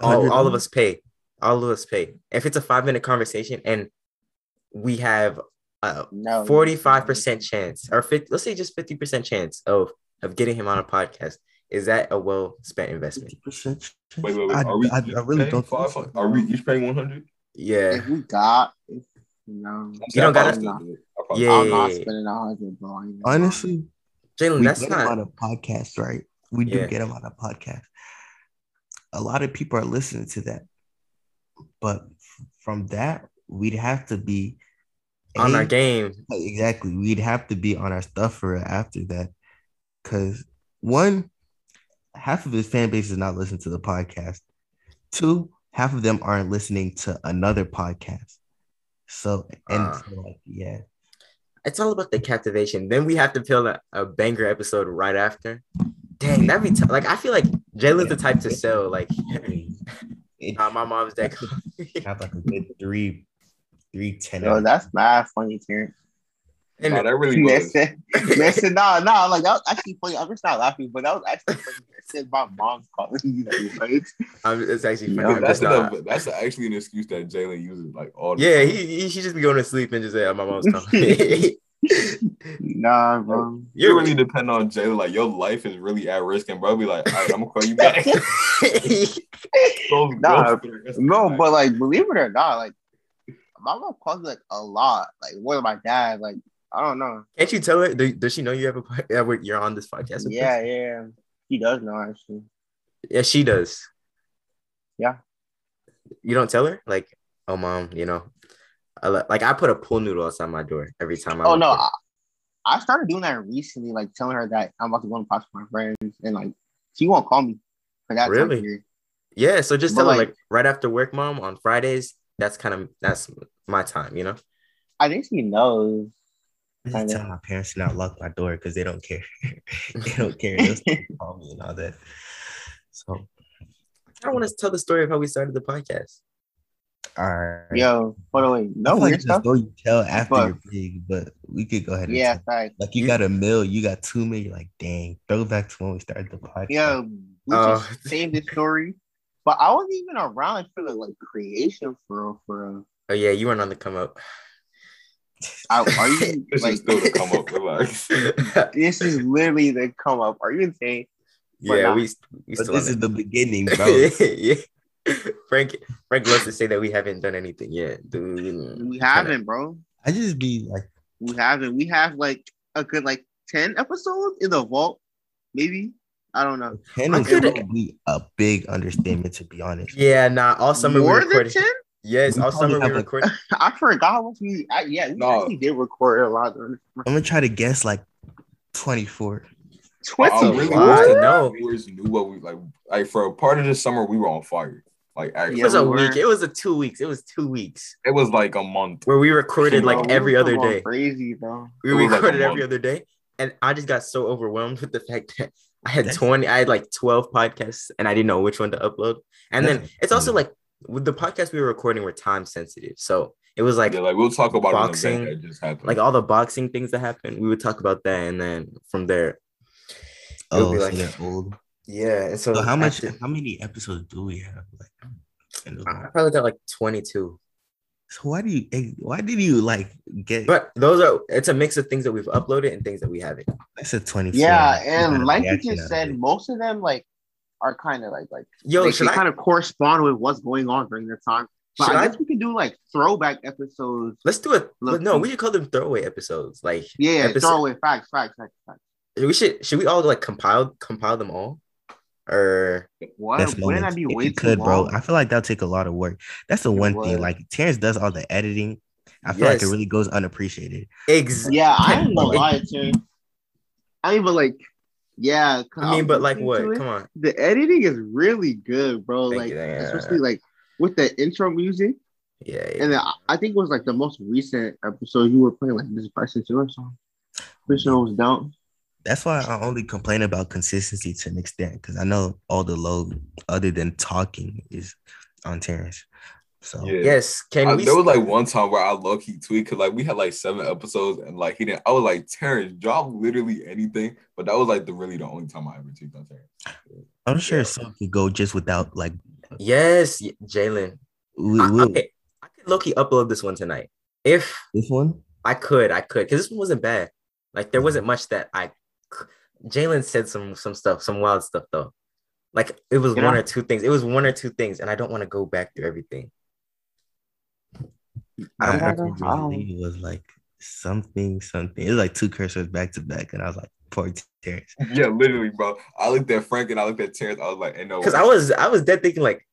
All, all of us pay. All of us pay. If it's a five minute conversation and we have a 45% chance or 50, let's say just 50% chance of of getting him on a podcast is that a well spent investment 50%. Wait, wait, wait. I, Are we? I, I really don't think five so. hundred? Are we each paying one hundred? yeah If we got, if, you know, You don't gotta- Yeah. I'm not spending a hundred, bro. I ain't gonna lie. Honestly, jalen we that's get him on not a podcast, right? We do Yeah. get him on a podcast. A lot of people are listening to that, but from that, we'd have to be on A, our game Exactly, we'd have to be on our stuff for after that, because one, half of his fan base is not listening to the podcast. Two, half of them aren't listening to another podcast. So and Ah. so, like, yeah, it's all about the captivation then we have to film a, a banger episode right after dang that'd be t- like i feel like jalen's the type to sell like it nah, my mom's dead have like a good three, three ten. Yo, that's mad funny, Terrence. and No, that really was. Listen, listen, no, no, like that was actually funny. I'm just not laughing, but that was actually funny. It said my mom's calling you. Like, I'm, it's actually funny Yeah, that's, just not- the- that's actually an excuse that Jalen uses like all the yeah time. he, he she just be going to sleep and just say oh, my mom's calling Nah, bro. You You're really depend on Jalen. Like your life is really at risk, and bro be like, all right, I'm gonna call you back. So Nah, good for the rest of No, the but like, believe it or not, like, my mom calls me like a lot. Like, more than my dad. Like, I don't know. Can't you tell her? Does she know you have a yeah, we're- you're on this podcast? with Yeah, us? yeah. He does know actually. yeah, she does. Yeah. You don't tell her, like, oh, mom, you know, I li- like I put a pool noodle outside my door every time I. Oh no. I, I started doing that recently, like telling her that I'm about to go and podcast with my friends, and like she won't call me for that Really? Yeah, so just But, tell her like- like right after work, mom, on Fridays. That's kind of that's my time, you know. I think she knows. I Kinda. just tell my parents to not lock my door because they don't care. they don't care. They'll still call me and all that. So, I don't want to tell the story of how we started the podcast. all right. Yo, by the way, no feel like weird it's stuff. you tell after But- you're big, but we could go ahead and Yeah, tell. fact. Like you got a mill, you got two mil. You're like, dang, throwback to when we started the podcast. Yo, we Oh. just saved this story, but I wasn't even around for the like creation for real, for real. Oh yeah, you weren't on the come up. I, are you This like is still to come up. Relax. this is literally the come up? Are you insane? yeah, not. we we but this is it. the beginning, bro. yeah. Frank Frank loves to say that we haven't done anything yet. Dude, We haven't, bro. I just be like, We haven't. We have like a good like ten episodes in the vault, maybe. I don't know. ten I is could- probably a big understatement to be honest. Yeah, nah. All summer More we than recorded. ten? Yes, We all probably summer we have, like- recorded. I forgot how much we. I, yeah, we No. actually did record a lot. During the I'm gonna try to guess like 24. I Twenty really four? Oh, no. viewers knew what we like. Like for a part of the summer, we were on fire. Like It actually, Yeah, was a week. It was a two weeks. It was two weeks it was like a month. where we recorded Bro, like we every other day. Crazy, bro. We It was like recorded every other day, and I just got so overwhelmed with the fact that I had That's- twenty. I had like twelve podcasts, and I didn't know which one to upload. And then it's also like with the podcast we were recording were time sensitive, so it was like yeah, like we'll talk about boxing, that just happened. like all the boxing things that happened. We would talk about that, and then from there, it would Oh, be so like they're old. yeah. And so, So how much? after- How many episodes do we have? Like, in I probably got like twenty two. so why do you? Why did you like get? But those are it's a mix of things that we've uploaded and things that we haven't. I said 24. Yeah, and like you just said, most of them like are kind of like like Yo, they, should they I kind of correspond with what's going on during their time. But should I I guess we can do like throwback episodes. let's do it? Look- No, we should call them throwaway episodes. Like Yeah, yeah episode- throwaway facts, facts, facts, facts. we should should we all like compile compile them all? Or What? Best Wouldn't that be If way you too could, bro. I feel like that'll take a lot of work. That's the It one would. thing. Like Terrence does all the editing. I feel like it really goes unappreciated. ex Yeah, I ain't gonna lie to you. I mean, but like, yeah. I mean, but like what? Come on. The editing is really good, bro. Thank like, you, especially like with the intro music, Yeah, yeah. and I think it was like the most recent episode you were playing like this Bryson Tiller song. Which one was down? That's why I only complain about consistency to an extent because I know all the load other than talking is on Terrence. So yeah. Yes, can I- we there was like one time where I low key tweet because like we had like seven episodes and like he didn't. I was like Terrence, drop literally anything, but that was like the really the only time I ever tweeted on Terrence. I'm sure some could go just without like Yes, Jalen. I, okay, I could low key upload this one tonight. If this one. I could, I could, because this one wasn't bad. Like there wasn't mm-hmm. much that I. Jalen said some some stuff, some wild stuff though. Like it was You one know? or two things. It was one or two things, and I don't want to go back through everything. I, I don't know. remember I don't- was like something something. It was like two cursors back to back, and I was like, poor Terrence. Yeah, literally, bro. I looked at Frank and I looked at Terrence. I was like, "Ain't no." Because. I was I was dead thinking like,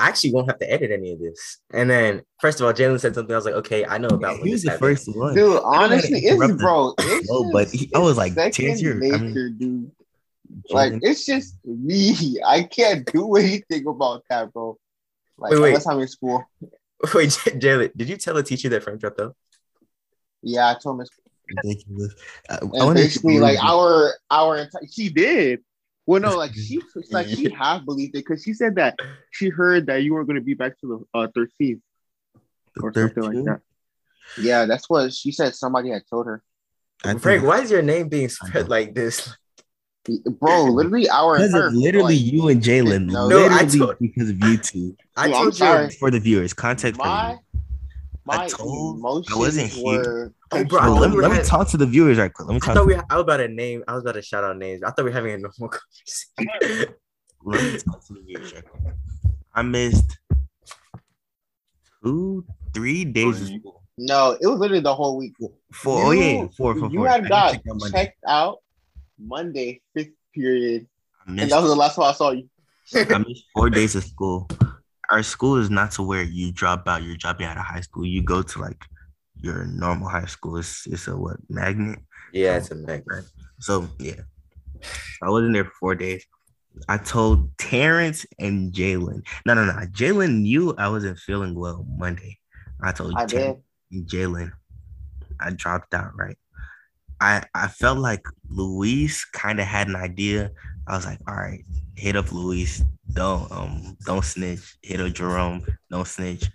I actually won't have to edit any of this. And then first of all, Jalen said something. I was like, okay, I know about when he was the happened. first one. Dude, honestly, it's bro. It's No, but he- I was like, second Terrence, you're- I mean- dude. Like Jalen- it's just me. I can't do anything about that, bro. Like Wait, wait. unless I'm in school. Wait, J- Jalen, did you tell a teacher that Frank dropped out? Yeah, I told Miss. ridiculous. I, I And wonder basically, you like our our enti- she did. Well, no, like she like she half believed it because she said that she heard that you were going to be back to the uh, 13th or something like that. Yeah, that's what she said. Somebody had told her, I think- Frank, why is your name being spread like this? Bro. Literally, our Because entire of literally like, you and Jalen. No, No, I literally told- because of you two. I Dude, I'm told you. sorry. For the viewers, context for my you. my told- emotions I wasn't here. were. Oh, bro, I Bro, let, me, let me talk to the viewers right quick. Let me I talk. thought we. I was about to name. I was about to shout out names. I thought we were having a normal conversation. let me talk to the viewers right quick. I missed two, three days of school. No, it was literally the whole week. Four. oh yeah, You- four, four, You four. Had didn't got check checked out Monday, fifth period, and that was the last time I saw you. I missed four days of school. Our school is not to where you drop out. You're dropping out of high school. You go to like your normal high school. It's it's a what magnet. yeah, it's a magnet. So yeah, I wasn't there for four days. I told Terrence and Jalen. No, no, no. Jalen knew I wasn't feeling well Monday. I told I Terrence did. and Jalen. I dropped out. Right. I I felt like Luis kind of had an idea. I was like, all right, hit up Luis. Don't um don't snitch. Hit up Jerome. Don't snitch.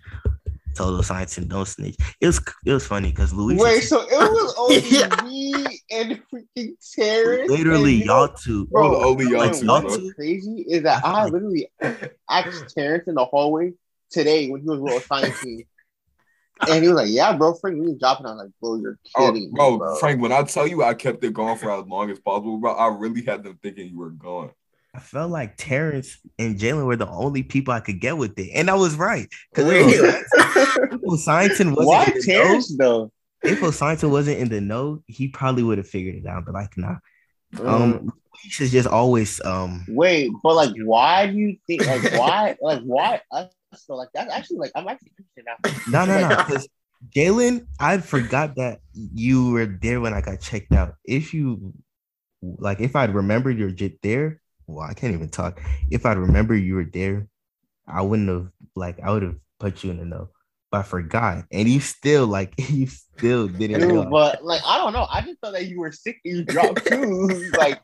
Total science and don't snitch. It was it was funny because Luis Wait, so it was only Yeah. me and freaking Terrence. literally and you y'all two. Bro, Bro, only y'all like, two, y'all bro. two- crazy is that I literally asked Terrence in the hallway today when he was with a science team. And he was like, Yeah, bro, Frank, we was dropping on like, bro, you're Oh, kidding. me, bro, bro. Frank, when I tell you I kept it going for as long as possible, bro, I really had them thinking you were gone. I felt like Terrence and Jalen were the only people I could get with it, and I was right. Because Wait. if Signton wasn't Why in the though? know, if Signton wasn't in the know, he probably would have figured it out. But like, nah. Mm. Um, Luis is just always um. Wait, but like, why do you think like why like why us? So like that's actually like I'm actually interested now. No, no, no. Because Jalen, I forgot that you were there when I got checked out. If you like, if I'd remembered you're there, well, I can't even talk. If I'd remember you were there, I wouldn't have like I would have put you in the know. But I forgot, and you still like you still didn't Dude, but like I don't know. I just thought that you were sick and you dropped too. like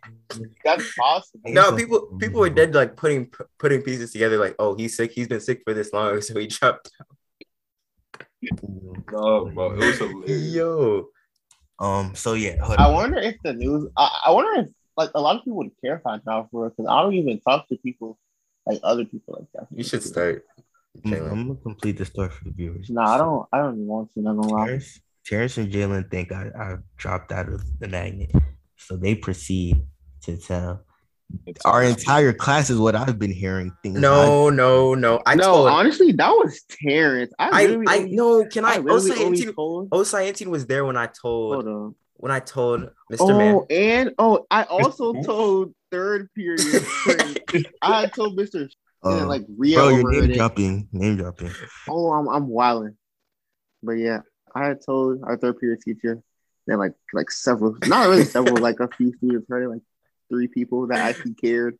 that's possible. No, people people were dead like putting putting pieces together. Like, oh, he's sick. He's been sick for this long, so he dropped. No, bro, it was hilarious. Yo, Um. So yeah, hold I on. wonder if the news. I, I wonder if like a lot of people would care if I dropped for it, because I don't even talk to people like other people like that. you should start. I'm, mm-hmm. Jalen. I'm gonna complete the story for the viewers. No, I don't. I don't want to. Not gonna lie. Terrence, Terrence and Jalen think I, I dropped out of the magnet, so they proceed to tell our entire class is what I've been hearing. Things No, no, no. I no, told. honestly, that was Terrence. I I literally I no. Can I? I literally only Osai told. Osai was there when I told Hold on. when I told Mr. Oh, Man. and oh, I also told third period. I told Mister Uh, and like Rio bro, you're name it. dropping, name dropping. Oh, I'm I'm wilding. But yeah, I had told our third period teacher that like like several, not really several, like a few students heard like three people that actually cared.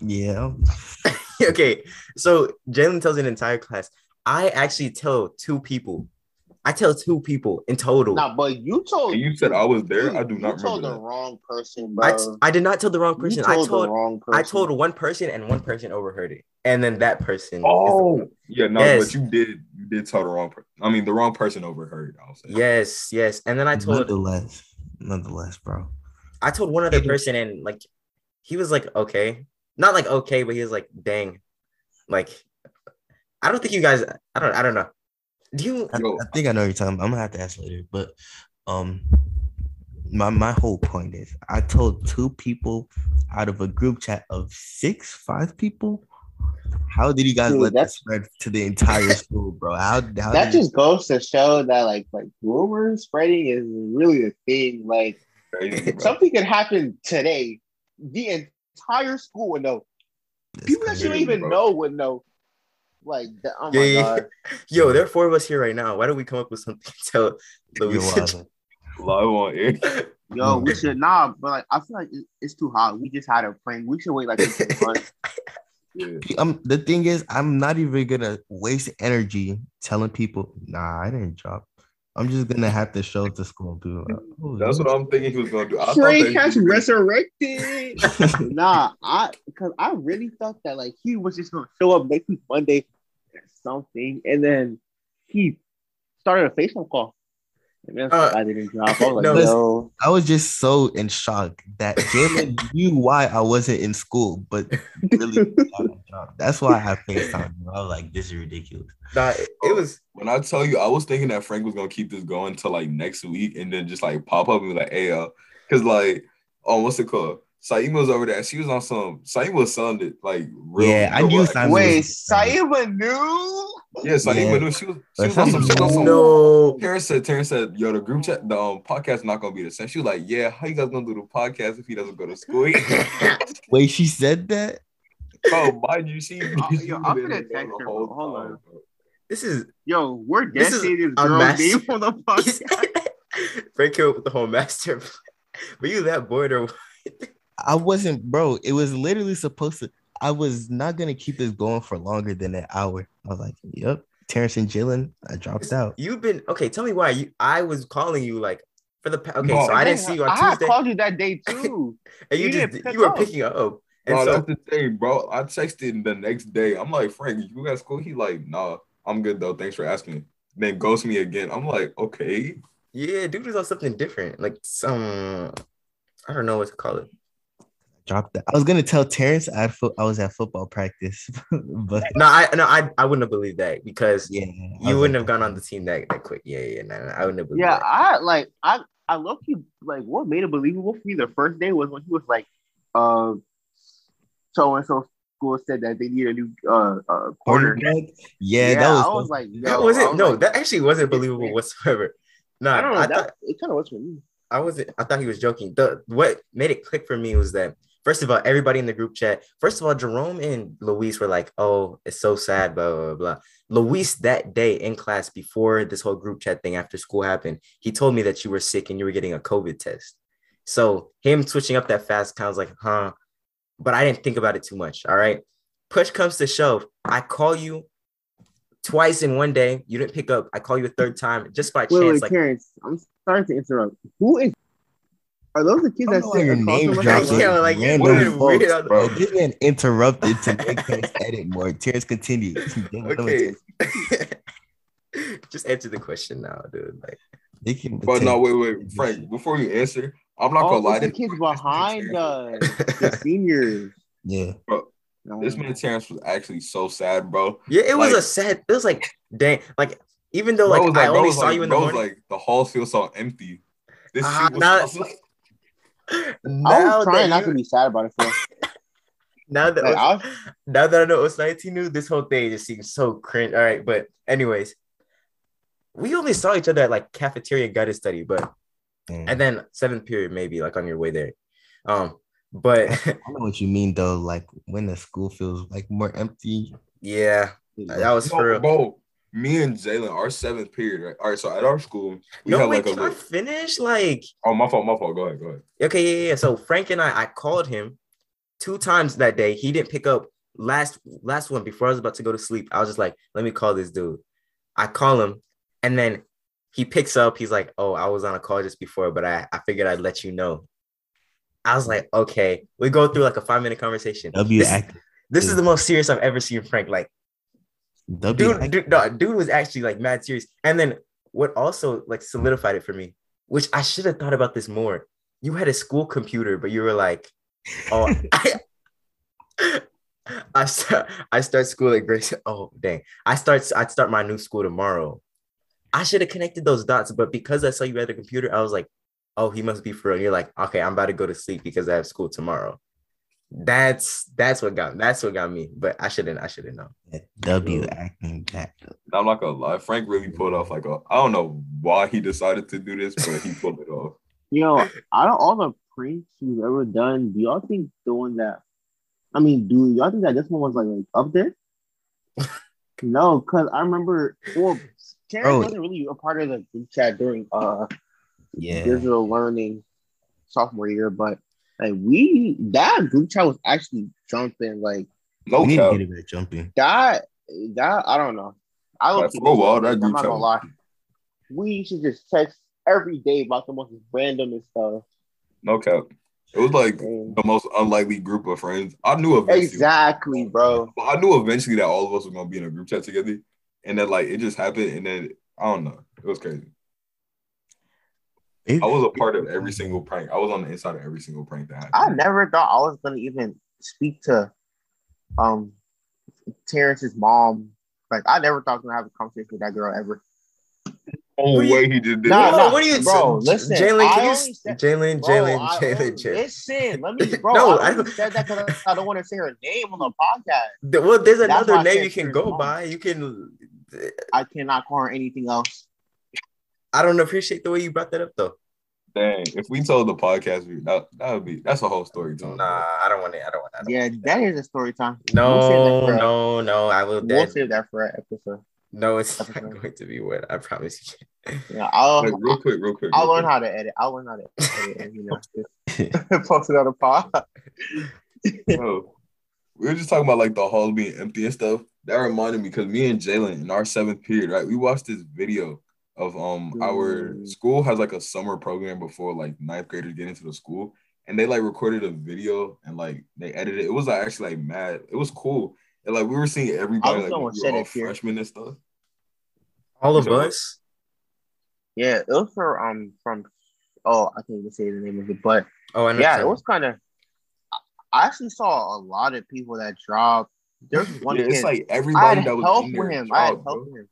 Yeah, okay, so Jalen tells an entire class. I actually tell two people. I tell two people in total. Nah, but you told And you said I was there. I do not. you not told remember the that. wrong person, bro. I, t- I did not tell the wrong person. You I told, told the wrong person. I told one person and one person overheard it, and then that person. is oh, the- Oh, yeah, no, Yes. but you did, you did tell the wrong person. I mean, the wrong person overheard. I'll say. yes, yes, and then I told nonetheless, nonetheless, bro. I told one other person, and like he was like okay, not like okay, but he was like dang, like I don't think you guys. I don't. I don't know. Do you? I, Yo. I think I know what you're talking. About. I'm gonna have to ask later, but um, my my whole point is I told two people out of a group chat of six, five people. How did you guys Dude, let that spread to the entire school, bro? How, how that did you- just goes to show that like like rumor spreading is really a thing. Like Crazy, something could happen today. The entire school would know. That's People that you don't even bro. know would know. Like, that, oh my Yeah, yeah. god. Yo, there are four of us here right now. Why don't we come up with something to tell You're Louis? wildin'. live on air. Yo, we should nah, but like I feel like it's too hot. We just had a prank. We should wait like a few months. Yeah. Um, the thing is, I'm not even gonna waste energy telling people, nah, I didn't drop. I'm just gonna have to show it to school dude. like, oh, That's what I'm thinking he was gonna do. I thought Frank that has he- resurrected. nah, I because I really thought that like he was just gonna show up next week Monday or something, and then he started a FaceTime call. That's Uh, I didn't drop. I was like, no, yo, I was just so in shock that Jalen knew why I wasn't in school, but really got a job. That's why I have FaceTime him. I was like, this is ridiculous. Nah, it, it was When I tell you, I was thinking that Frank was gonna keep this going till like next week, and then just like pop up and be like, "Hey, yo," because like, oh, what's it called? Saima was over there. She was on some. Saima was selling like real. Yeah, I knew like- Simon wait, was- Saima knew. Yeah, Saima Yeah. knew she was. She was on some. She was on some. no. Terrence said, Terrence said, yo, the group chat, the um, podcast not gonna be the same. She was like, yeah, how you guys gonna do the podcast if he doesn't go to school? Wait, she said that? Bro, mind you, she, Oh, yo, I'm gonna there text the her, whole. Hold on. bro. This is Yo, we're This is dancing this a girl's mess. name on the podcast. Frank came up with the whole master. plan. Were you that bored or what? I wasn't, bro. It was literally supposed to. I was not gonna keep this going for longer than an hour. I was like, yep. Terrence and Jalen, I dropped out. You've been okay. Tell me why you. I was calling you like for the okay. No, so I didn't see you on Tuesday. I called you that day too. and you you just you were up. picking up. And Bro, so that's the thing, bro. I texted the next day. I'm like, Frank, you got school? He like, nah, I'm good though. Thanks for asking. Then ghost me again. I'm like, okay. yeah, dude was on something different, like some I don't know what to call it. Dropped that. I was gonna tell Terrence I fo- I was at football practice, but No, I no, I I wouldn't have believed that because yeah, you wouldn't like, have gone on the team that, that quick. Yeah, yeah, no, no, I wouldn't have believed Yeah, that. I like I I love you. Like, what made it believable for me the first day was when he was like, uh, so and so school said that they need a new uh, uh. Quarterback? Yeah, that was, I was like, That wasn't was no, like, that actually wasn't believable weird. whatsoever. No, I don't know. I that, thought it kind of was for me. I wasn't. I thought he was joking. The what made it click for me was that first of all, everybody in the group chat. First of all, Jerome and Luis were like, "Oh, it's so sad." Blah blah blah. Luis that day in class before this whole group chat thing after school happened, he told me that you were sick and you were getting a COVID test. So him switching up that fast kind of was like, huh? But I didn't think about it too much. All right. Push comes to shove. I call you twice in one day. You didn't pick up. I call you a third time just by Wait, chance. wait, like Terrence, I'm sorry to interrupt. Who is? Are those the kids I that don't know sit your across name from us? Yeah, like, you random weird, folks, weird. bro. This man interrupted to make Terrence edit more. Terrence continued. okay. Just answer the question now, dude. Like, They can But no, wait, wait, Frank. Before you answer, I'm not Oh, gonna lie. it's the kids behind us, the seniors. Yeah, this man Terrence was actually so sad, bro. yeah, it was Like- a sad. It was like, dang, like even though Bro like I bro only saw like- you in the bro was morning. like the halls feel so empty. This ah, shit was now- I was trying not you- to be sad about it. For now that like, I was, now that I know it's 19 new, this whole thing just seems so cringe. All right, but anyways, we only saw each other at like cafeteria guided study, but Mm. and then seventh period maybe like on your way there. Um, but I know what you mean though. Like when the school feels like more empty. yeah, that was for real. Bro, me and Jalen, our seventh period, right? All right, so at our school, we No, had wait, like a can I finish? Like, oh my fault, my fault. Go ahead, go ahead. Okay, yeah, yeah. So Frank and I, I called him two times that day. He didn't pick up last last one before I was about to go to sleep. I was just like, let me call this dude. I call him, and then he picks up. He's like, oh, I was on a call just before, but I, I figured I'd let you know. I was like, okay. We go through like a five minute conversation. W This, this is the most serious I've ever seen Frank. Like, Dude, dude, no, dude was actually like mad serious. And then what also like solidified it for me, which I should have thought about this more. You had a school computer, but you were like, oh, I, I start, I start school at Grace. Oh, dang. I start, I start my new school tomorrow. I should have connected those dots, but because I saw you at the computer, I was like, oh, he must be for real. And you're like, okay, I'm about to go to sleep because I have school tomorrow. That's that's what got that's what got me. But I shouldn't I shouldn't know. W acting back. I'm not gonna lie, Frank really pulled off like a. I don't know why he decided to do this, but he pulled it off. you know, out of all the pranks we've ever done, do y'all think the one that, I mean, do y'all think that this one was like, like up there? no, because I remember, well, Karen Bro. wasn't really a part of the group chat during uh Yeah. digital learning sophomore year, but like we that group chat was actually jumping like No we need to cap. get it back jumping. that. That I don't know. I Like, look for a while, that I'm group not chat gonna lie. was- We should just text every day about the most random stuff. No cap. It was like And- the most unlikely group of friends. I knew eventually. Exactly, bro. I knew eventually that all of us were gonna be in a group chat together, and then like it just happened, and then I don't know. It was crazy. If- I was a part of every single prank. I was on the inside of every single prank that happened. I never thought I was gonna even speak to um Terrence's mom. Like I never thought I was gonna have a conversation with that girl ever. Oh way he just did Nah, that. nah. What are you bro, listen, Jalen, can you said- Jalen, Jalen, I Jalen, Jalen. Listen, let me, bro. No, I I said that because I don't want to say her name on the podcast. Th- Well, there's another name you can go Mom. by. You can. I cannot call her anything else. I don't appreciate the way you brought that up though. Dang, if we told the podcast, that that would be that's a whole story time. Nah, I don't want it. I don't want. I don't Yeah, that is a story time. No, We'll save that for a- no, no. I will. We'll That, save that for an episode. no, it's not going to be what I promise you. Yeah, I'll Like real quick, real quick. I'll real learn how to edit. I'll learn how to edit and you know just post it on the pod. Bro, we were just talking about like the hall being empty and stuff. That reminded me because me and Jalen in our seventh period, right? We watched this video of um our school has like a summer program before like ninth graders get into the school, and they like recorded a video and like they edited it. It was like, actually like mad. It was cool. And like we were seeing everybody like gonna we were all freshmen and stuff. All of us. Yeah, it was for um from oh I can't even say the name of it, but Oh, I yeah, it was kind of. I actually saw a lot of people that dropped. There's one Yeah, kid. it's like I everybody had that was help in with there him. I had help bro. with him.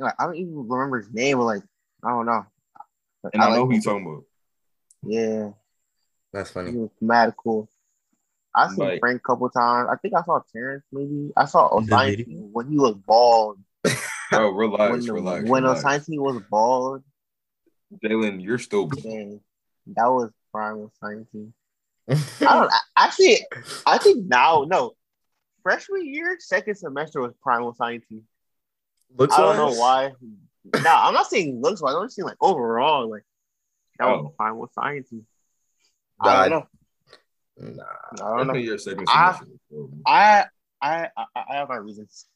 You know, like, I don't even remember his name, but like I don't know. But And I, know like who you him. talking about. Yeah, That's he funny. was mad cool. I seen Like- Frank a couple times. I think I saw Terrence maybe. I saw The Osai video? when he was bald. Bro, relax, when the, relax. when relax. Osai was bald, Jalen, you're still dang, that was prime Osai. I don't I- actually. I think now, no, freshman year, second semester was prime Osai. Looks I don't know why. No, I'm not saying looks like. I'm just saying like overall, like that was Oh. prime Osai. I don't know. Nah. I don't know. Definitely your second I- semester. was horrible. I I I, I have my reasons.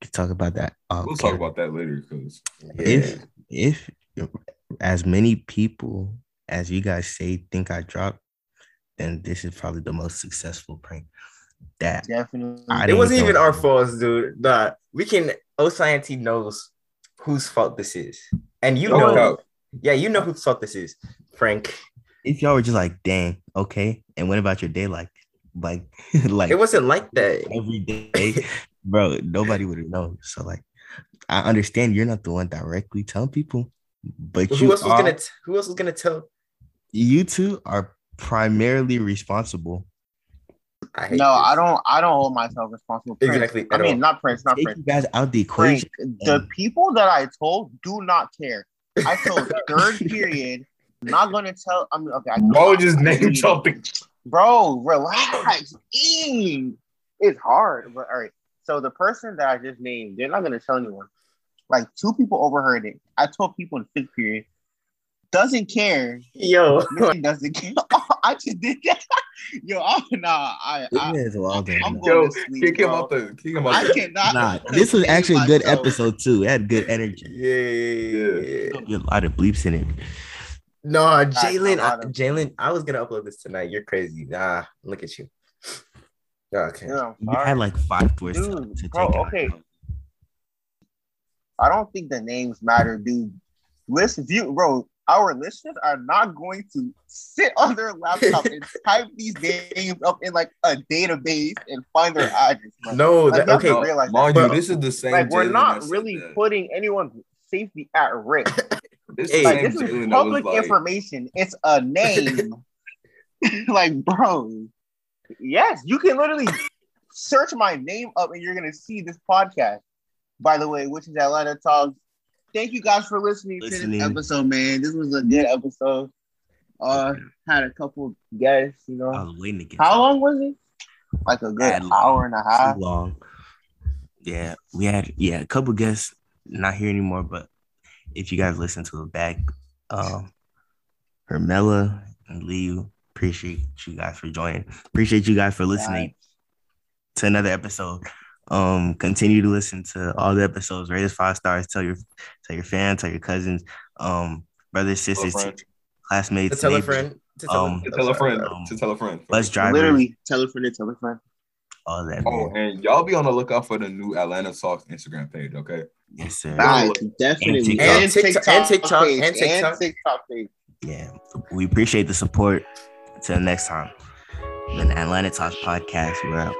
Could talk about that. Um, We'll talk about that later because if if as many people as you guys say think I dropped, then this is probably the most successful prank. That Definitely. It wasn't even know. our fault, dude. Nah, we can. Oscienty knows whose fault this is, and you oh, No know. doubt. Yeah, you know whose fault this is, Frank. if y'all were just like, dang, okay, and what about your day like, like, like It wasn't like that. every day, bro? Nobody would have known. So like, I understand you're not the one directly telling people, but Who you else was are, gonna? T- who else was gonna tell? you two are primarily responsible. I hate No, I don't. I don't hold myself responsible. Prince. Exactly, I mean, all. not Prince. Not Take Prince. you guys out the Frank. equation. The people that I told do not care. I told third period. Not gonna tell. I mean, okay. I bro, just I- name dropping. Bro, relax. It's hard, but all right. So the person that I just named, they're not gonna tell anyone. Like two people overheard it. I told people in fifth period. Doesn't care. Yo, Really doesn't care. Oh, I just did that. Yo, I'm nah. I, I It is wild, I'm man. going Yo, to sleep. kick him bro. out the kick him out I the cannot. Nah, this was actually a good myself. episode too. It had good energy. yeah. yeah, yeah. A lot of bleeps in it. No, Jalen, a I- lot of- Jalen, I was gonna upload this tonight. You're crazy. Nah, look at you. Okay. Yeah, You all had like five words to, Dude, to take bro, out. okay. I don't think the names matter, dude. Listen, view, bro. Our listeners are not going to sit on their laptop and type these names up in like a database and find their address. bro. No, Like, that, you have to okay. realize Mind But- you, this is the same. like we're not really that. putting anyone's safety at risk. This Hey. is Like this is Jalen that was public like, information. It's a name. like, bro. Yes, you can literally search my name up and you're gonna see this podcast. By the way, which is Atlanta Talks. Thank you guys for listening, to Listening. this episode, man. This was a good episode. Uh, had a couple guests, you know. I was waiting to get How long was it? Like a good hour and a half. too long. Yeah, we had yeah a couple guests not here anymore, but if you guys listen to it back, um, Hermela and Liu, appreciate you guys for joining. Appreciate you guys for listening to another episode. Um, continue to listen to all the episodes. Rate us five stars. Tell your tell your fans, tell your cousins, um, brothers, sisters, friend. teachers, classmates, To tell a friend. To tell, Um, To tell a friend. Um, To tell a friend. Let's drive. Literally, tell a friend, to tell a friend. all that. Oh, man. and y'all be on the lookout for the new Atlanta Talks Instagram page, okay? Yes, sir. Nice, definitely. TikTok. And TikTok- and TikTok, page, and TikTok. TikTok page. Yeah, we appreciate the support. Until next time, the Atlanta Talks podcast. We're out.